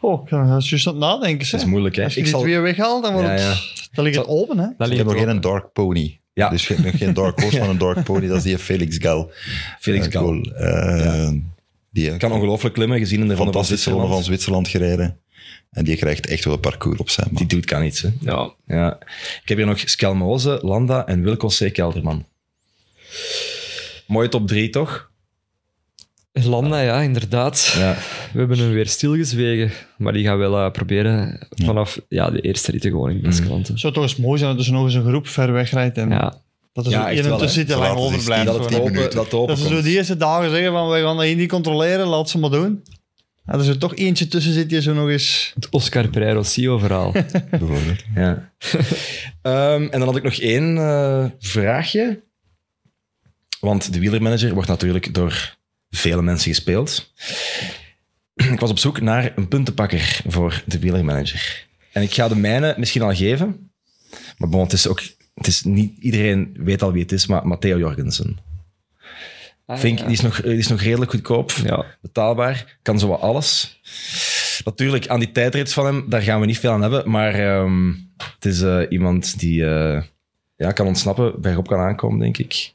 Oh, ik ga juist aan het nadenken. Dat is moeilijk, hè? Als je Ik die zal... twee weghaalt, dan, wordt Ja, ja. het, dan ligt het open. Hè? Dat Ik heb nog er geen dark pony. Ja. Dus geen, nog geen dark [laughs] horse, maar een dark pony. Dat is die Felix Gal. Felix Eh, Gal. goal. Eh, Die Kan ongelooflijk klimmen, gezien in de Ronde van fantastische ronde van Zwitserland. Zwitserland gereden. En die krijgt echt wel een parcours op zijn Die man. doet kan iets, hè? Ja, Ja. Ik heb hier nog Skelmoze, Landa en Wilco C. Kelderman. Mooie top drie, toch? Landa, ja, inderdaad. Ja. We hebben hem weer stilgezwegen. Maar die gaan wel eh, proberen vanaf ja, de eerste ritten gewoon in Baskeland. Het zou toch eens mooi zijn dat er zo nog eens een groep ver wegrijdt en Ja, dat er Ja, zo één tussen zit die Ze lang overblijft. Dat open, dat het open Dat ze zo die eerste dagen zeggen van wij gaan dat hier niet controleren, laat ze maar doen. En er er toch eentje tussen zit die zo nog eens... het Oscar Pereiro-Sio-verhaal. [laughs] Bijvoorbeeld. Ja. [laughs] Ehm, en dan had ik nog één eh, vraagje. Want de wielermanager wordt natuurlijk door vele mensen gespeeld. Ik was op zoek naar een puntenpakker voor de wielermanager. En ik ga de mijne misschien al geven. Maar bon, het is ook... Het is niet, iedereen weet al wie het is, maar Matteo Jorgensen. Vind ik, die, is nog, die is nog redelijk goedkoop, Ja. betaalbaar, kan zo wat alles. Natuurlijk, aan die tijdrit van hem, daar gaan we niet veel aan hebben, maar ehm, het is eh, iemand die eh, ja, kan ontsnappen, bergop kan aankomen, denk ik.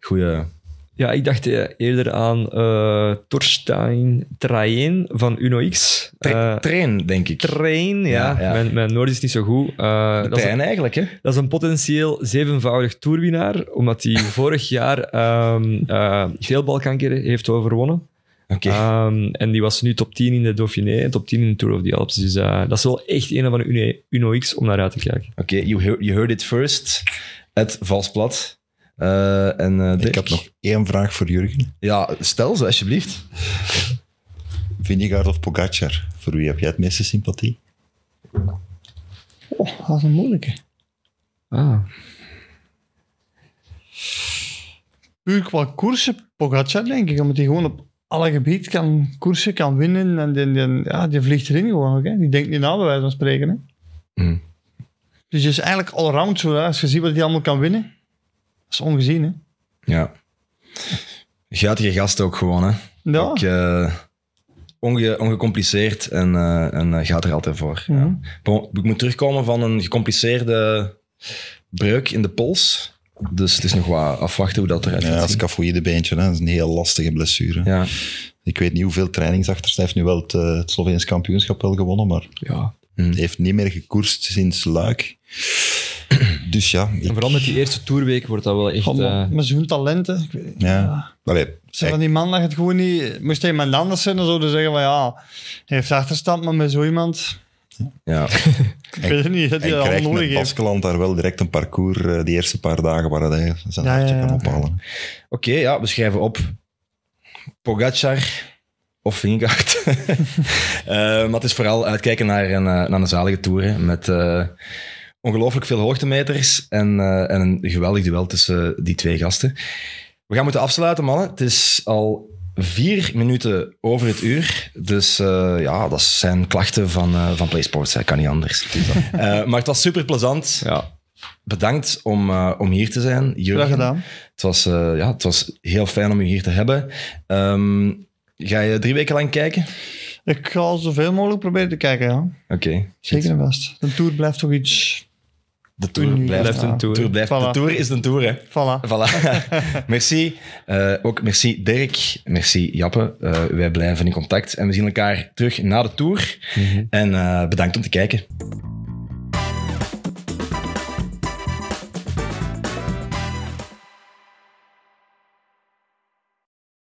Goeie... ja, ik dacht eh, eerder aan eh Torstein Train van Uno X. Tra- Eh, train, denk ik. Train, ja. Ja, ja. Mijn, mijn Noord is niet zo goed. Eh, dat, is, eigenlijk, hè? dat is een potentieel zevenvoudig toerwinnaar, omdat hij [laughs] vorig jaar ehm eh geelbalkanker heeft overwonnen. Oké. Ehm, en die was nu top 10 in de Dauphiné en top 10 in de Tour of the Alps. Dus dat is wel echt een van de Uno, Uno X om naar uit te kijken. Oké, you, heard, you heard it first. Het Valsplat. Eh en eh, Dirk? Ik heb nog één vraag voor Jurgen. Ja, stel ze, alsjeblieft. Vingegaard of Pogacar? Voor wie heb jij het meeste sympathie? Oh, dat is een moeilijke. Ah. Puur qua koersen, Pogacar denk ik, omdat hij gewoon op alle gebieden kan koersen, kan winnen. En die, die- ja, die vliegt erin gewoon ook. Hè. Die denkt niet na, bij wijze van spreken. Hè. Mhm. Dus die is eigenlijk allround zo. Hè. Als je ziet wat hij allemaal kan winnen, is ongezien. Hè. Ja. Guitige gast ook gewoon, hè. Ja. Ook, eh, onge, ongecompliceerd en, eh, en eh, gaat er altijd voor. Ja. Bon, ik moet terugkomen van een gecompliceerde breuk in de pols. Dus het is nog wat afwachten hoe dat eruit Ja, gaat dat zien. scafoïde beentje. Hè. Dat is een heel lastige blessure. Ja. Ik weet niet hoeveel trainingsachterstand. Hij heeft nu wel het, eh, het Sloveens kampioenschap wel gewonnen, maar Ja. hij heeft niet meer gekoerst sinds Luik. Dus ja, ik, En vooral met die eerste tourweek wordt dat wel echt... Gewoon eh, met zo'n talenten. Ik weet niet. ja. Allee, Zijn van die man dat het gewoon niet... Moest hij iemand anders zijn, dan zouden ze zeggen van ja, hij heeft achterstand, maar met zo iemand... ja. [laughs] Ik weet het niet, dat hij dat krijgt met nodig heeft. Baskeland daar wel direct een parcours eh, die eerste paar dagen waar hij zijn Ja, hartje ja, ja. kan ophalen. Oké, ja, we schrijven op. Pogacar, of Vingegaard. [laughs] Eh, maar het is vooral uitkijken naar een, eh, naar een zalige tour hè, met eh, ongelooflijk veel hoogtemeters en, eh, en een geweldig duel tussen die twee gasten. We gaan moeten afsluiten, mannen. Het is al vier minuten over het uur. Dus eh, ja, dat zijn klachten van, eh van PlaySports. Dat kan niet anders. [laughs] Eh, maar het was super plezant. Ja. Bedankt om, eh, om hier te zijn, Jurgen. Graag gedaan. Het was, eh, ja, het was heel fijn om u hier te hebben. Ehm, ga je drie weken lang kijken? Ik ga zoveel mogelijk proberen te kijken, ja. Oké. Zeker en vast. De Tour blijft toch iets... De tour blijft, Blijft een tour. tour blijft. De tour is de tour, hè. Voilà. [laughs] Voilà. [laughs] merci. Eh, ook merci Dirk. Merci Jappe. Eh, wij blijven in contact. En we zien elkaar terug na de tour. En eh, bedankt om te kijken.